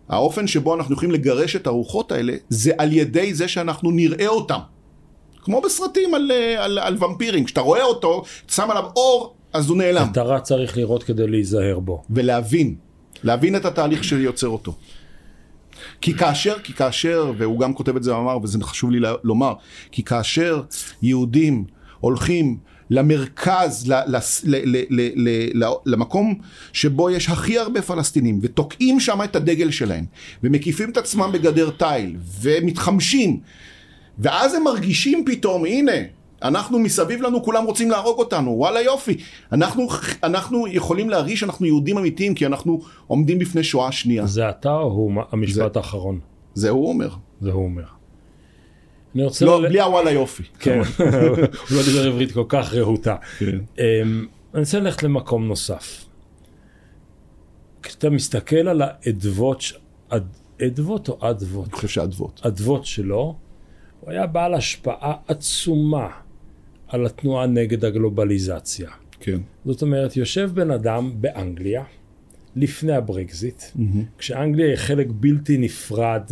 האופן שבו אנחנו יכולים לגרש את הרוחות האלה, זה על ידי זה שאנחנו נראה אותם. כמו בסרטים על, על, על ומפירים, כשאתה רואה אותו, שם עליו אור, אז הוא נעלם. אתה רק צריך לראות כדי להיזהר בו. ולהבין, להבין את התהליך שיוצר אותו. כי כאשר, כי כאשר, והוא גם כותב את זה במאמר, וזה חשוב לי לומר, כי כאשר יהודים הולכים למרכז, ל, ל, ל, ל, ל, ל, למקום שבו יש הכי הרבה פלסטינים, ותוקעים שם את הדגל שלהם, ומקיפים את עצמם בגדר תיל, ומתחמשים, ואז הם מרגישים פתאום, הנה, אנחנו מסביב לנו כולם רוצים להרוג אותנו, וואלה יופי. אנחנו, אנחנו יכולים להרגיש שאנחנו יהודים אמיתיים כי אנחנו עומדים בפני שואה שנייה. זה אתה או הוא המשפט האחרון? זה הוא אומר. זה הוא אומר. אני רוצה... לא, ל- בלי הוואלה יופי. כן, הוא לא דיבר עברית כל כך רהוטה. כן. אמ, אני רוצה ללכת למקום נוסף. כשאתה מסתכל על האדוות, אדוות או אדוות? אני חושב שאדוות. אדוות שלו, הוא היה בעל השפעה עצומה על התנועה נגד הגלובליזציה. כן. זאת אומרת, יושב בן אדם באנגליה, לפני הברקזיט, כשאנגליה היא חלק בלתי נפרד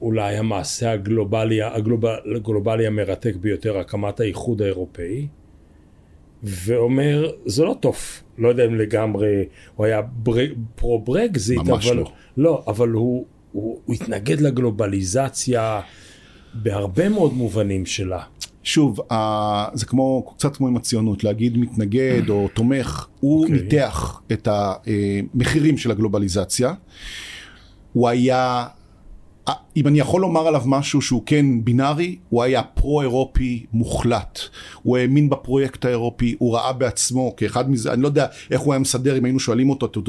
מאולי המעשה הגלובלי, הגלובל, הגלובלי המרתק ביותר, הקמת האיחוד האירופאי, ואומר, זה לא טוב, לא יודע אם לגמרי, הוא היה בר... pro ברקזיט, ממש אבל, לא. לא, אבל הוא, הוא, הוא התנגד לגלובליזציה בהרבה מאוד מובנים שלה. שוב, ה- זה כמו, קצת כמו עם הציונות, להגיד מתנגד או תומך, הוא אוקיי. ניתח את המחירים של הגלובליזציה. הוא היה, אם אני יכול לומר עליו משהו שהוא כן בינארי, הוא היה פרו-אירופי מוחלט. הוא האמין בפרויקט האירופי, הוא ראה בעצמו כאחד מזה, אני לא יודע איך הוא היה מסדר אם היינו שואלים אותו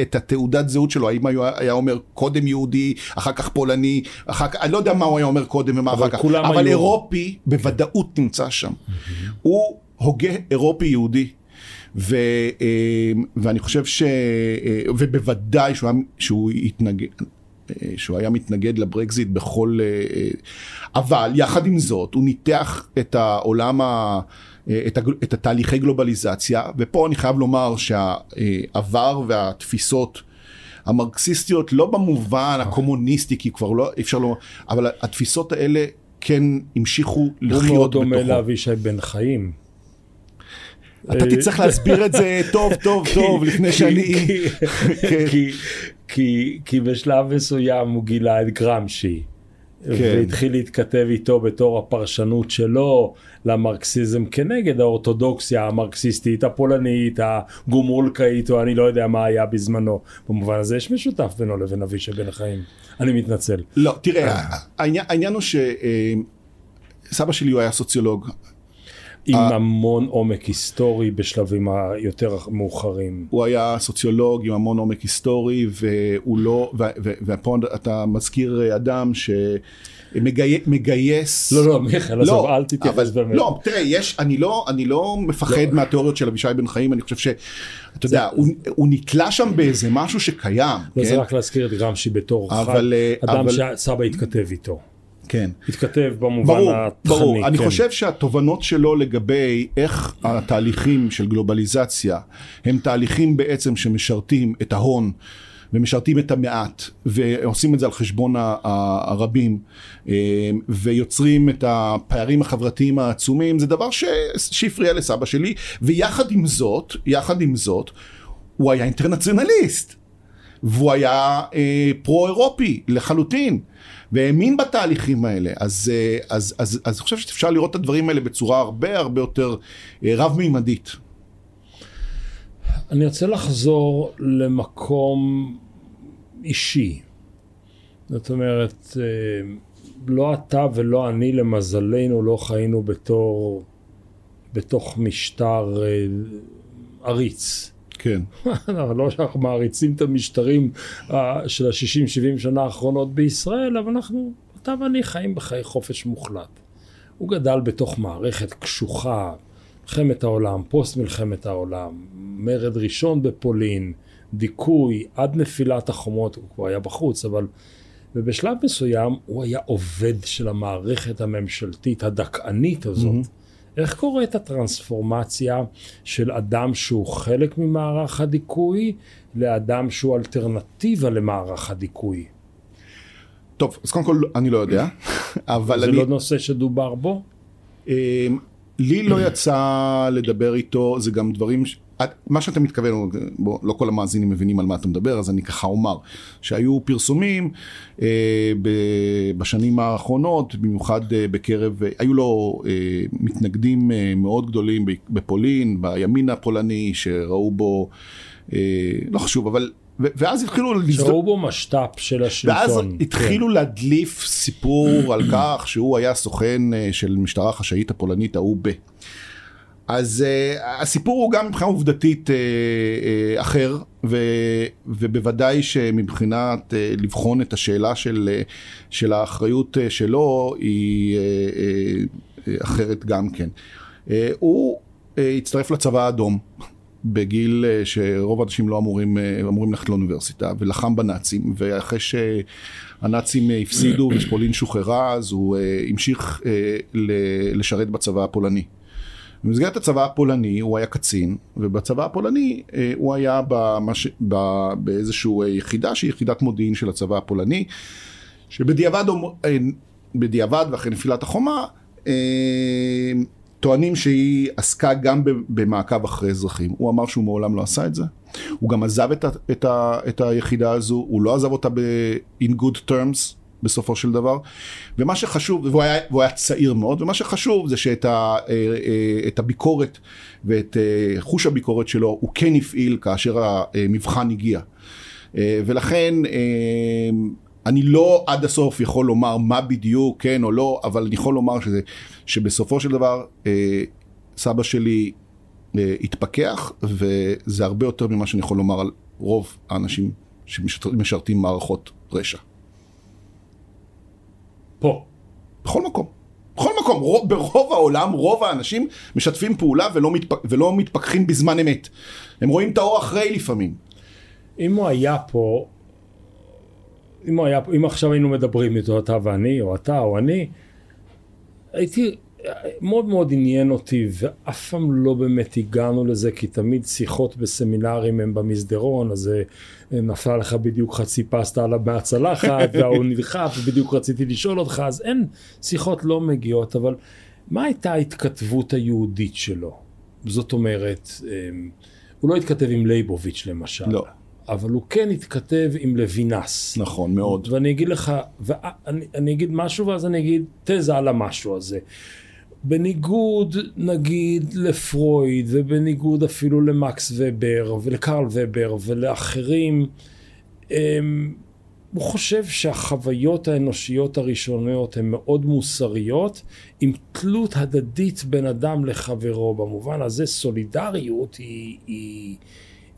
את התעודת זהות שלו, האם הוא היה אומר קודם יהודי, אחר כך פולני, אחר כך, אני לא יודע מה הוא היה אומר קודם ומה אחר כך, אבל אירופי בוודאות נמצא שם. הוא הוגה אירופי יהודי. ו, אה, ואני חושב ש... אה, ובוודאי שהוא, שהוא התנגד, שהוא היה מתנגד לברקזיט בכל... אה, אה, אבל יחד עם זאת, הוא ניתח את העולם ה... אה, את, הגל- את התהליכי גלובליזציה, ופה אני חייב לומר שהעבר והתפיסות המרקסיסטיות, לא במובן הקומוניסטי, כי כבר לא, אפשר לומר, אבל התפיסות האלה כן המשיכו הוא מאוד לחיות דומה בתוכו. לאבישי בן חיים. אתה תצטרך להסביר את זה טוב, טוב, טוב, לפני שאני... כי- כן. כי- כי- בשלב מסוים הוא גילה את גרמשי. כן. והתחיל להתכתב איתו בתור הפרשנות שלו למרקסיזם כנגד האורתודוקסיה המרקסיסטית, הפולנית, הגומולקאית, או אני לא יודע מה היה בזמנו. במובן הזה יש משותף בינו לבין אבישי בן חיים. אני מתנצל. לא, תראה, העניין, העניין הוא שסבא שלי הוא היה סוציולוג. עם אה. המון עומק היסטורי בשלבים היותר מאוחרים. הוא היה סוציולוג עם המון עומק היסטורי, והוא לא, ו- ו- ופה אתה מזכיר אדם שמגייס... לא, לא, מיכאל, עזוב, אל תתייחס אבל- באמת. לא, תראה, יש, אני לא, אני לא מפחד מהתיאוריות של אבישי בן חיים, אני חושב ש... אתה יודע, הוא, הוא נתלה שם באיזה משהו שקיים, לא, זה כן? רק להזכיר את גרמשי בתור אבל, אה, אחד, אדם אבל- שסבא התכתב איתו. כן. התכתב במובן ברור, התכני. ברור. אני כן. חושב שהתובנות שלו לגבי איך התהליכים של גלובליזציה הם תהליכים בעצם שמשרתים את ההון ומשרתים את המעט ועושים את זה על חשבון הרבים אה, ויוצרים את הפערים החברתיים העצומים זה דבר ש- שהפריע לסבא שלי ויחד עם זאת, יחד עם זאת, הוא היה אינטרנציונליסט. והוא היה אה, פרו-אירופי לחלוטין, והאמין בתהליכים האלה. אז, אה, אז, אז, אז אני חושב שאפשר לראות את הדברים האלה בצורה הרבה הרבה יותר אה, רב-מימדית. אני רוצה לחזור למקום אישי. זאת אומרת, אה, לא אתה ולא אני, למזלנו, לא חיינו בתור, בתוך משטר אה, עריץ. כן. לא שאנחנו מעריצים את המשטרים אה, של ה-60-70 שנה האחרונות בישראל, אבל אנחנו, אתה ואני חיים בחיי חופש מוחלט. הוא גדל בתוך מערכת קשוחה, מלחמת העולם, פוסט מלחמת העולם, מרד ראשון בפולין, דיכוי, עד נפילת החומות, הוא כבר היה בחוץ, אבל... ובשלב מסוים הוא היה עובד של המערכת הממשלתית הדכאנית הזאת. Mm-hmm. איך קורית הטרנספורמציה של אדם שהוא חלק ממערך הדיכוי לאדם שהוא אלטרנטיבה למערך הדיכוי? טוב, אז קודם כל אני לא יודע, אבל זה אני... לא נושא שדובר בו? אמ, לי לא יצא לדבר איתו, זה גם דברים, את- מה שאתה מתכוון, בוא, לא כל המאזינים מבינים על מה אתה מדבר, אז אני ככה אומר, שהיו פרסומים אה, ב- בשנים האחרונות, במיוחד אה, בקרב, אה, היו לו אה, מתנגדים אה, מאוד גדולים בפולין, בימין הפולני, שראו בו, אה, לא חשוב, אבל, ואז התחילו לזרוק... שראו בו משת"פ של השלטון. ואז כן. התחילו להדליף סיפור על כך שהוא היה סוכן אה, של משטרה חשאית הפולנית ההוא ב. אז uh, הסיפור הוא גם מבחינה עובדתית uh, uh, אחר, ו, ובוודאי שמבחינת uh, לבחון את השאלה של, uh, של האחריות uh, שלו היא uh, uh, uh, אחרת גם כן. Uh, הוא uh, הצטרף לצבא האדום בגיל uh, שרוב האנשים לא אמורים, uh, אמורים ללכת לאוניברסיטה, ולחם בנאצים, ואחרי שהנאצים הפסידו ושפולין שוחררה, אז הוא uh, המשיך uh, לשרת בצבא הפולני. במסגרת הצבא הפולני הוא היה קצין, ובצבא הפולני אה, הוא היה במש... ב... באיזושהי אה, יחידה שהיא יחידת מודיעין של הצבא הפולני, שבדיעבד, אה, בדיעבד ואחרי נפילת החומה, טוענים שהיא עסקה גם במעקב אחרי אזרחים. הוא אמר שהוא מעולם לא עשה את זה. הוא גם עזב את, ה... את, ה... את היחידה הזו, הוא לא עזב אותה ב- in good terms. בסופו של דבר, ומה שחשוב, והוא היה, והוא היה צעיר מאוד, ומה שחשוב זה שאת ה, אה, אה, את הביקורת ואת אה, חוש הביקורת שלו הוא כן הפעיל כאשר המבחן הגיע. ולכן אני לא עד הסוף יכול לומר מה בדיוק, כן או לא, אבל אני יכול לומר שזה, שבסופו של דבר סבא שלי התפכח, וזה הרבה יותר ממה שאני יכול לומר על רוב האנשים שמשרתים מערכות רשע. פה. בכל מקום. בכל מקום, רוב, ברוב העולם, רוב האנשים משתפים פעולה ולא, מתפ... ולא מתפכחים בזמן אמת. הם רואים את האור אחרי לפעמים. אם הוא היה פה, אם הוא היה אם עכשיו היינו מדברים איתו, אתה ואני, או אתה או אני, הייתי, מאוד מאוד עניין אותי, ואף פעם לא באמת הגענו לזה, כי תמיד שיחות בסמינרים הם במסדרון, אז אה, נפלה לך בדיוק חצי פסטה עליו מהצלחת, והוא נדחף, ובדיוק רציתי לשאול אותך, אז אין, שיחות לא מגיעות, אבל מה הייתה ההתכתבות היהודית שלו? זאת אומרת, אה, הוא לא התכתב עם לייבוביץ' למשל. לא. אבל הוא כן התכתב עם לוינס. נכון, מאוד. ואני אגיד לך, ואני אני אגיד משהו ואז אני אגיד תזה על המשהו הזה. בניגוד נגיד לפרויד ובניגוד אפילו למקס ובר ולקרל ובר ולאחרים, הם, הוא חושב שהחוויות האנושיות הראשוניות הן מאוד מוסריות, עם תלות הדדית בין אדם לחברו. במובן הזה סולידריות היא, היא,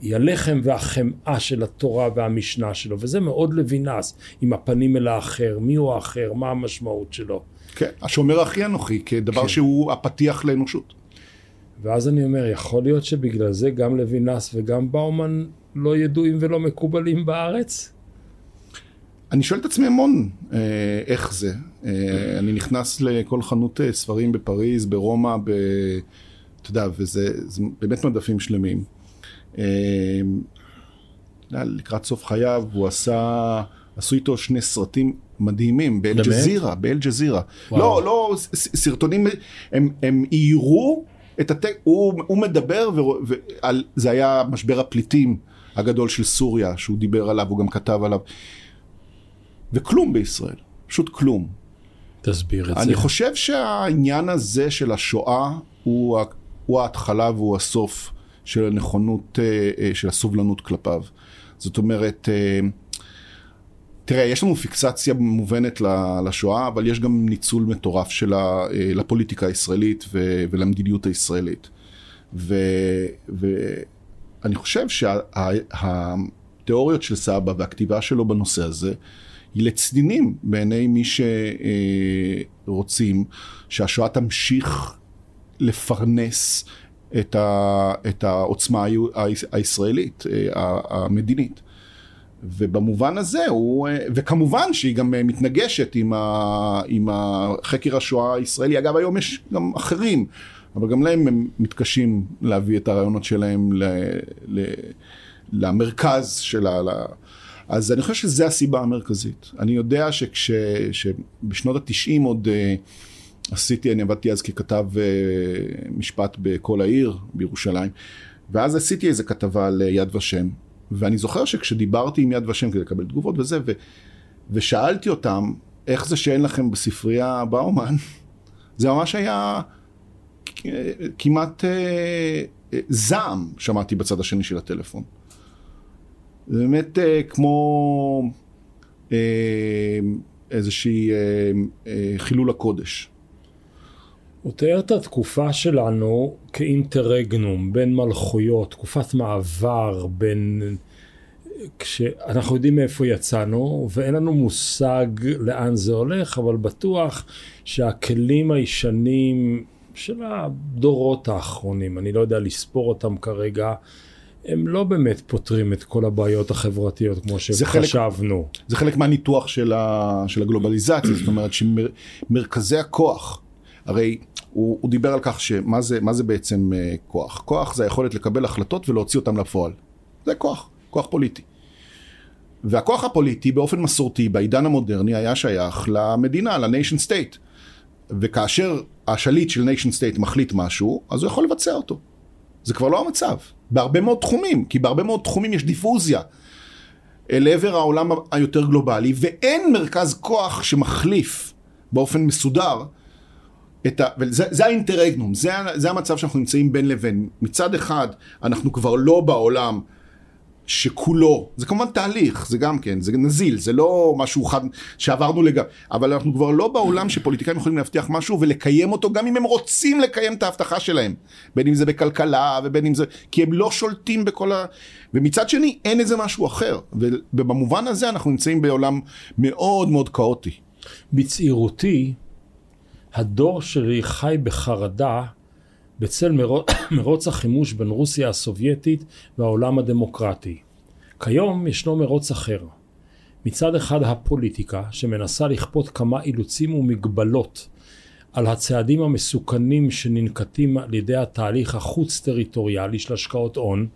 היא הלחם והחמאה של התורה והמשנה שלו, וזה מאוד לוינס, עם הפנים אל האחר, מי הוא האחר, מה המשמעות שלו. כן, השומר הכי אנוכי, כדבר כן. שהוא הפתיח לאנושות. ואז אני אומר, יכול להיות שבגלל זה גם לוינס וגם באומן לא ידועים ולא מקובלים בארץ? אני שואל את עצמי המון אה, איך זה. אה, אני נכנס לכל חנות אה, ספרים בפריז, ברומא, ב... אתה יודע, וזה זה באמת מדפים שלמים. לקראת סוף חייו הוא עשה, עשו איתו שני סרטים מדהימים? באל-ג'זירה, באל-ג'זירה. לא, לא, סרטונים, הם, הם איירו את הטק, הוא, הוא מדבר, ו, ועל, זה היה משבר הפליטים הגדול של סוריה, שהוא דיבר עליו, הוא גם כתב עליו. וכלום בישראל, פשוט כלום. תסביר את אני זה. אני חושב שהעניין הזה של השואה הוא, הוא ההתחלה והוא הסוף של הנכונות, אה, אה, של הסובלנות כלפיו. זאת אומרת, אה, תראה, יש לנו פיקסציה מובנת לשואה, אבל יש גם ניצול מטורף שלה אה, לפוליטיקה הישראלית ולמדיניות הישראלית. ואני חושב שהתיאוריות של סבא והכתיבה שלו בנושא הזה, היא לצנינים בעיני מי שרוצים שהשואה תמשיך לפרנס את, ה, את העוצמה הישראלית, אה, המדינית. ובמובן הזה הוא, אה, וכמובן שהיא גם אה, מתנגשת עם, ה, עם החקר השואה הישראלי. אגב, היום יש גם אחרים, אבל גם להם הם מתקשים להביא את הרעיונות שלהם ל, ל, למרכז של ה... אז אני חושב שזו הסיבה המרכזית. אני יודע שכש, שבשנות התשעים עוד אה, עשיתי, אני עבדתי אז ככתב אה, משפט בכל העיר בירושלים, ואז עשיתי איזה כתבה על יד ושם, ואני זוכר שכשדיברתי עם יד ושם כדי לקבל תגובות וזה, ו, ושאלתי אותם, איך זה שאין לכם בספרייה באומן? זה ממש היה אה, כמעט אה, אה, זעם, שמעתי בצד השני של הטלפון. זה באמת אה, כמו אה, איזושהי אה, חילול הקודש. הוא תיאר את התקופה שלנו כאינטרגנום, בין מלכויות, תקופת מעבר בין... כשאנחנו יודעים מאיפה יצאנו, ואין לנו מושג לאן זה הולך, אבל בטוח שהכלים הישנים של הדורות האחרונים, אני לא יודע לספור אותם כרגע, הם לא באמת פותרים את כל הבעיות החברתיות כמו שחשבנו. זה חלק מהניתוח של, ה, של הגלובליזציה, זאת אומרת שמרכזי הכוח, הרי הוא, הוא דיבר על כך שמה זה, זה בעצם אה, כוח? כוח זה היכולת לקבל החלטות ולהוציא אותן לפועל. זה כוח, כוח פוליטי. והכוח הפוליטי באופן מסורתי בעידן המודרני היה שייך למדינה, ל nation state. וכאשר השליט של nation state מחליט משהו, אז הוא יכול לבצע אותו. זה כבר לא המצב. בהרבה מאוד תחומים, כי בהרבה מאוד תחומים יש דיפוזיה אל עבר העולם היותר גלובלי, ואין מרכז כוח שמחליף באופן מסודר את ה... וזה זה האינטרגנום, זה, זה המצב שאנחנו נמצאים בין לבין. מצד אחד, אנחנו כבר לא בעולם שכולו, זה כמובן תהליך, זה גם כן, זה נזיל, זה לא משהו חד שעברנו לגמרי, אבל אנחנו כבר לא בעולם שפוליטיקאים יכולים להבטיח משהו ולקיים אותו גם אם הם רוצים לקיים את ההבטחה שלהם, בין אם זה בכלכלה ובין אם זה, כי הם לא שולטים בכל ה... ומצד שני אין איזה משהו אחר, ובמובן הזה אנחנו נמצאים בעולם מאוד מאוד כאוטי. בצעירותי, הדור שלי חי בחרדה בצל מרו- מרוץ החימוש בין רוסיה הסובייטית והעולם הדמוקרטי. כיום ישנו מרוץ אחר. מצד אחד הפוליטיקה, שמנסה לכפות כמה אילוצים ומגבלות על הצעדים המסוכנים שננקטים על ידי התהליך החוץ-טריטוריאלי של השקעות הון,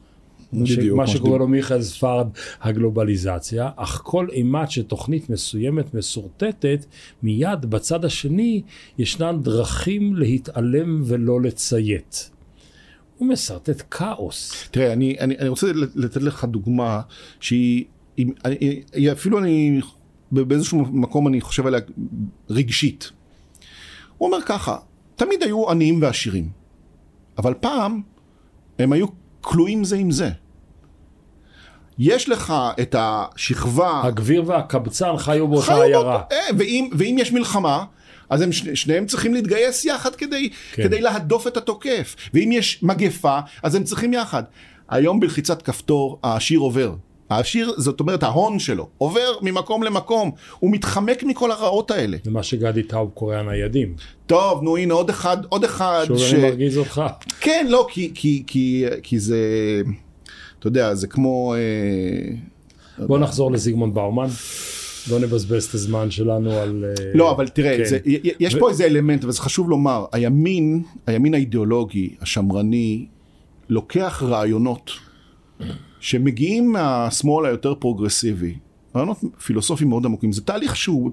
בדיוק, מה מה שקורא לו מיכאל ספרד הגלובליזציה, אך כל אימת שתוכנית מסוימת משורטטת, מיד בצד השני ישנן דרכים להתעלם ולא לציית. הוא משרטט כאוס. תראה, אני, אני, אני רוצה לתת לך דוגמה שהיא, היא, היא, היא אפילו אני, באיזשהו מקום אני חושב עליה רגשית. הוא אומר ככה, תמיד היו עניים ועשירים, אבל פעם הם היו כלואים זה עם זה. יש לך את השכבה... הגביר והקבצן חיו באותה עיירה. אה, ואם, ואם יש מלחמה, אז הם שני, שניהם צריכים להתגייס יחד כדי, כן. כדי להדוף את התוקף. ואם יש מגפה, אז הם צריכים יחד. היום בלחיצת כפתור העשיר עובר. העשיר, זאת אומרת ההון שלו, עובר ממקום למקום. הוא מתחמק מכל הרעות האלה. זה מה שגדי טאוב קורא הניידים. טוב, נו הנה עוד אחד, עוד אחד שוב אני מרגיז אותך. כן, לא, כי, כי, כי, כי זה, אתה יודע, זה כמו... אה, בוא נחזור לזיגמונד באומן. לא נבזבז את הזמן שלנו על... אה, לא, אבל תראה, כן. זה, יש ו- פה איזה אלמנט, אבל זה חשוב לומר, הימין, הימין האידיאולוגי, השמרני, לוקח רעיונות שמגיעים מהשמאל היותר פרוגרסיבי, רעיונות פילוסופיים מאוד עמוקים, זה תהליך שהוא,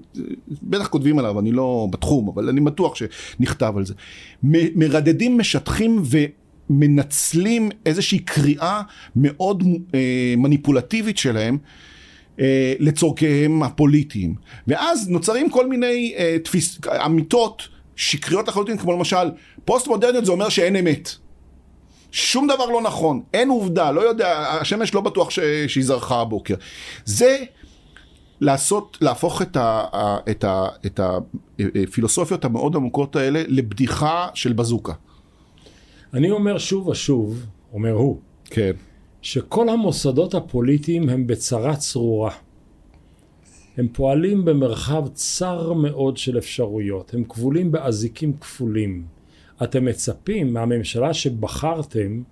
בטח כותבים עליו, אני לא בתחום, אבל אני בטוח שנכתב על זה. מ- מרדדים, משטחים מנצלים איזושהי קריאה מאוד אה, מניפולטיבית שלהם אה, לצורכיהם הפוליטיים. ואז נוצרים כל מיני אה, תפיס, אמיתות שקריות לחלוטין, כמו למשל, פוסט מודרניות זה אומר שאין אמת. שום דבר לא נכון, אין עובדה, לא יודע, השמש לא בטוח ש... שהיא זרחה הבוקר. זה לעשות, להפוך את, ה, את, ה, את הפילוסופיות המאוד עמוקות האלה לבדיחה של בזוקה. אני אומר שוב ושוב, אומר הוא, כן. שכל המוסדות הפוליטיים הם בצרה צרורה. הם פועלים במרחב צר מאוד של אפשרויות, הם כבולים באזיקים כפולים. אתם מצפים מהממשלה שבחרתם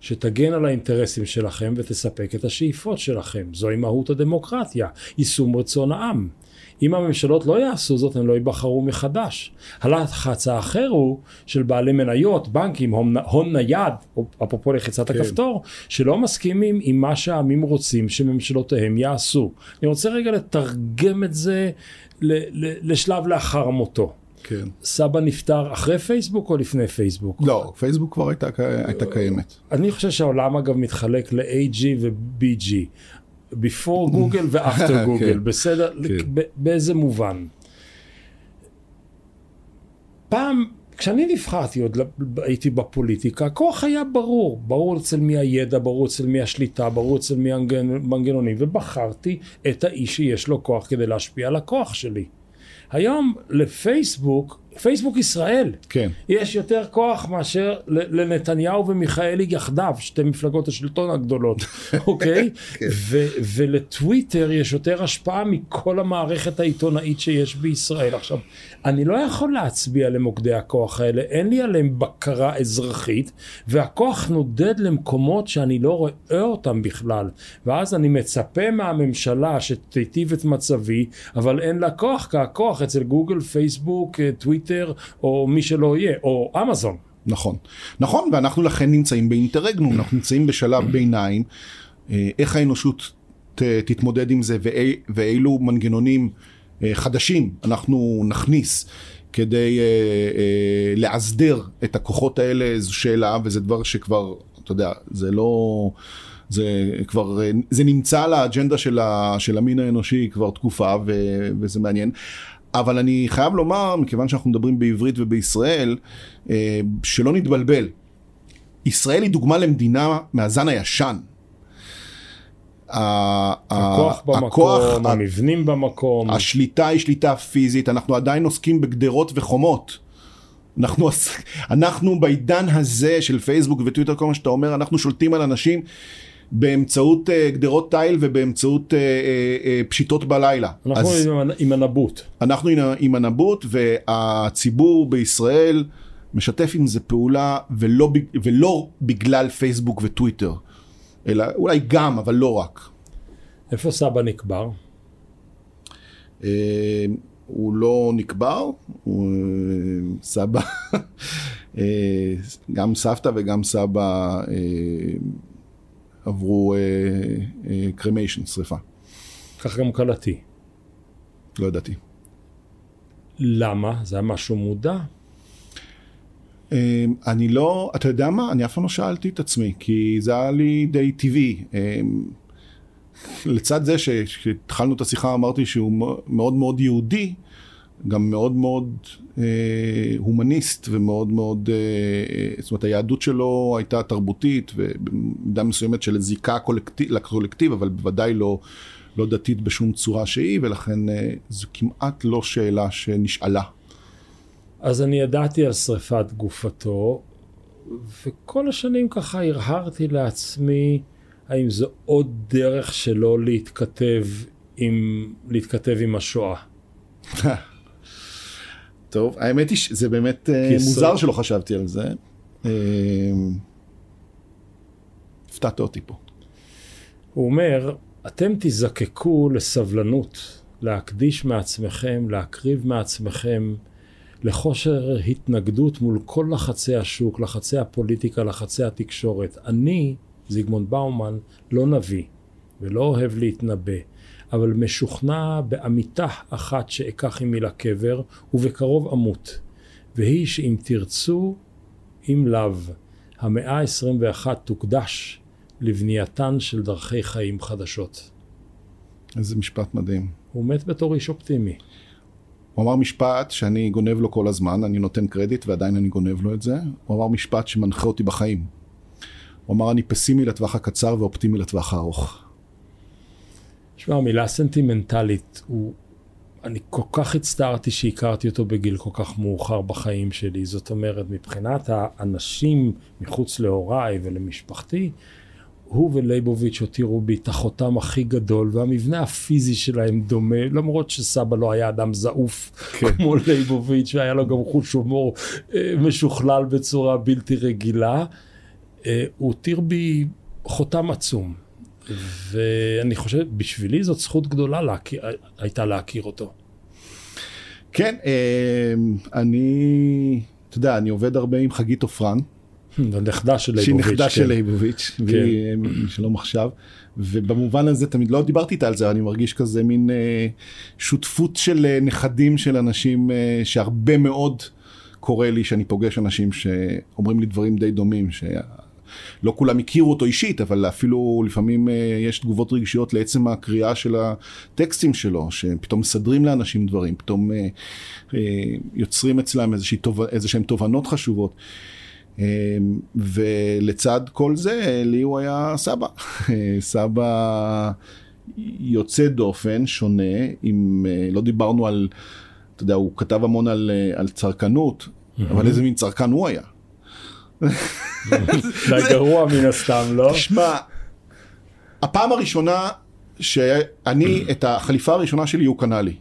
שתגן על האינטרסים שלכם ותספק את השאיפות שלכם. זוהי מהות הדמוקרטיה, יישום רצון העם. אם הממשלות לא יעשו זאת, הם לא ייבחרו מחדש. הלחץ האחר הוא של בעלי מניות, בנקים, הון, הון נייד, אפרופו לחיצת כן. הכפתור, שלא מסכימים עם מה שהעמים רוצים שממשלותיהם יעשו. אני רוצה רגע לתרגם את זה לשלב לאחר מותו. כן. סבא נפטר אחרי פייסבוק או לפני פייסבוק? לא, פייסבוק כבר הייתה, הייתה קיימת. אני חושב שהעולם אגב מתחלק ל-AG ו-BG. Before גוגל ואפטר גוגל, בסדר? כן. באיזה מובן? פעם, כשאני נבחרתי, עוד הייתי בפוליטיקה, הכוח היה ברור, ברור אצל מי הידע, ברור אצל מי השליטה, ברור אצל מי המנגנונים, ובחרתי את האיש שיש לו כוח כדי להשפיע על הכוח שלי. היום לפייסבוק פייסבוק ישראל. כן. יש יותר כוח מאשר לנתניהו ומיכאלי יחדיו, שתי מפלגות השלטון הגדולות, אוקיי? כן. ולטוויטר יש יותר השפעה מכל המערכת העיתונאית שיש בישראל. עכשיו, אני לא יכול להצביע למוקדי הכוח האלה, אין לי עליהם בקרה אזרחית, והכוח נודד למקומות שאני לא רואה אותם בכלל. ואז אני מצפה מהממשלה שתיטיב את מצבי, אבל אין לה כוח, כי הכוח אצל גוגל, פייסבוק, טוויטר, טוויטר, או מי שלא יהיה, או אמזון. נכון. נכון, ואנחנו לכן נמצאים באינטרגנום, אנחנו נמצאים בשלב ביניים. אה, איך האנושות תתמודד עם זה ואילו מנגנונים אה, חדשים אנחנו נכניס כדי אה, לאסדר את הכוחות האלה, זו שאלה, וזה דבר שכבר, אתה יודע, זה לא... זה כבר, זה נמצא על האג'נדה של, של המין האנושי כבר תקופה ו, וזה מעניין. אבל אני חייב לומר, מכיוון שאנחנו מדברים בעברית ובישראל, אה, שלא נתבלבל. ישראל היא דוגמה למדינה מהזן הישן. הכוח במקום, הכוח, המבנים במקום. השליטה היא שליטה פיזית, אנחנו עדיין עוסקים בגדרות וחומות. אנחנו, אנחנו בעידן הזה של פייסבוק וטוויטר, כל מה שאתה אומר, אנחנו שולטים על אנשים באמצעות uh, גדרות תיל ובאמצעות uh, uh, פשיטות בלילה. אנחנו אז, עם, עם הנבוט. אנחנו עם, עם הנבוט והציבור בישראל משתף עם זה פעולה ולא, ולא בגלל פייסבוק וטוויטר, אלא אולי גם, אבל לא רק. איפה סבא נקבר? Uh, הוא לא נקבר, הוא סבא, גם סבתא וגם סבא עברו קרמיישן, uh, uh, שריפה. כך גם קלטי. לא ידעתי. למה? זה היה משהו מודע? Uh, אני לא, אתה יודע מה? אני אף פעם לא שאלתי את עצמי, כי זה היה לי די טבעי. Uh, לצד זה שכשהתחלנו את השיחה אמרתי שהוא מאוד מאוד יהודי, גם מאוד מאוד אה, הומניסט ומאוד מאוד, אה, זאת אומרת היהדות שלו הייתה תרבותית ובמידה מסוימת של זיקה קולקטיב, לקולקטיב, אבל בוודאי לא, לא דתית בשום צורה שהיא, ולכן אה, זו כמעט לא שאלה שנשאלה. אז אני ידעתי על שריפת גופתו, וכל השנים ככה הרהרתי לעצמי האם זו עוד דרך שלו להתכתב עם, להתכתב עם השואה. טוב, האמת היא שזה באמת אה, מוזר שלא חשבתי על זה. אה, הפתעת אותי פה. הוא אומר, אתם תזקקו לסבלנות, להקדיש מעצמכם, להקריב מעצמכם, לכושר התנגדות מול כל לחצי השוק, לחצי הפוליטיקה, לחצי התקשורת. אני, זיגמונד באומן, לא נביא ולא אוהב להתנבא. אבל משוכנע באמיתה אחת שאקח עמי לקבר, ובקרוב אמות. והיא שאם תרצו, אם לאו, המאה ה-21 תוקדש לבנייתן של דרכי חיים חדשות. איזה משפט מדהים. הוא מת בתור איש אופטימי. הוא אמר משפט שאני גונב לו כל הזמן, אני נותן קרדיט ועדיין אני גונב לו את זה. הוא אמר משפט שמנחה אותי בחיים. הוא אמר, אני פסימי לטווח הקצר ואופטימי לטווח הארוך. תשמע, המילה סנטימנטלית, הוא... אני כל כך הצטערתי שהכרתי אותו בגיל כל כך מאוחר בחיים שלי. זאת אומרת, מבחינת האנשים מחוץ להוריי ולמשפחתי, הוא ולייבוביץ' הותירו בי את החותם הכי גדול, והמבנה הפיזי שלהם דומה, למרות שסבא לא היה אדם זעוף כן. כמו לייבוביץ', והיה לו גם חוש הומור אה, משוכלל בצורה בלתי רגילה. אה, הוא הותיר בי חותם עצום. ואני חושב, בשבילי זאת זכות גדולה להכיר, הייתה להכיר אותו. כן, אה, אני, אתה יודע, אני עובד הרבה עם חגית עופרן. הנכדה של לייבוביץ'. שהיא נכדה כן. של לייבוביץ', כן. והיא שלום עכשיו. ובמובן הזה תמיד לא דיברתי איתה על זה, אני מרגיש כזה מין אה, שותפות של אה, נכדים של אנשים אה, שהרבה מאוד קורה לי שאני פוגש אנשים שאומרים לי דברים די דומים. לא כולם הכירו אותו אישית, אבל אפילו לפעמים אה, יש תגובות רגשיות לעצם הקריאה של הטקסטים שלו, שפתאום מסדרים לאנשים דברים, פתאום אה, אה, יוצרים אצלם איזה שהם תובנות חשובות. ולצד כל זה, לי הוא היה סבא. סבא יוצא דופן, שונה, אם לא דיברנו על, אתה יודע, הוא כתב המון על, על צרכנות, mm-hmm. אבל איזה מין צרכן הוא היה. זה גרוע מן הסתם, לא? תשמע, הפעם הראשונה שאני, את החליפה הראשונה שלי הוא קנה לי.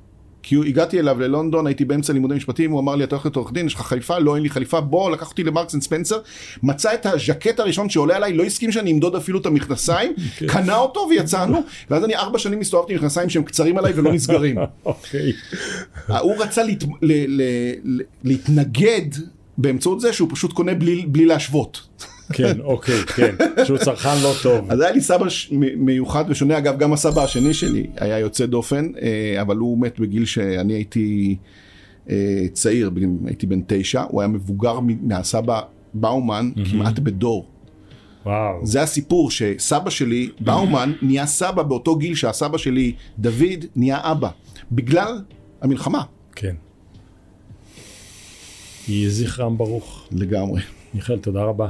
כי הגעתי אליו ללונדון, הייתי באמצע לימודי משפטים, הוא אמר לי, אתה הולך להיות עורך דין, יש לך חליפה? לא, אין לי חליפה, בוא, לקח אותי למרקס אנד ספנסר, מצא את הז'קט הראשון שעולה עליי, לא הסכים שאני אמדוד אפילו את המכנסיים, כן. קנה אותו ויצאנו, ואז אני ארבע שנים הסתובבתי עם מכנסיים שהם קצרים עליי ולא נסגרים. אוקיי. הוא רצה להתנגד באמצעות זה שהוא פשוט קונה בלי, בלי להשוות. כן, אוקיי, כן, שהוא צרכן לא טוב. אז היה לי סבא מיוחד ושונה, אגב, גם הסבא השני שלי היה יוצא דופן, אה, אבל הוא מת בגיל שאני הייתי אה, צעיר, הייתי בן תשע, הוא היה מבוגר מהסבא באומן mm-hmm. כמעט בדור. וואו. זה הסיפור שסבא שלי, באומן, נהיה סבא באותו גיל שהסבא שלי, דוד, נהיה אבא. בגלל המלחמה. כן. יהי זכרם ברוך. לגמרי. מיכאל, תודה רבה.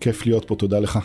כיף להיות פה, תודה לך.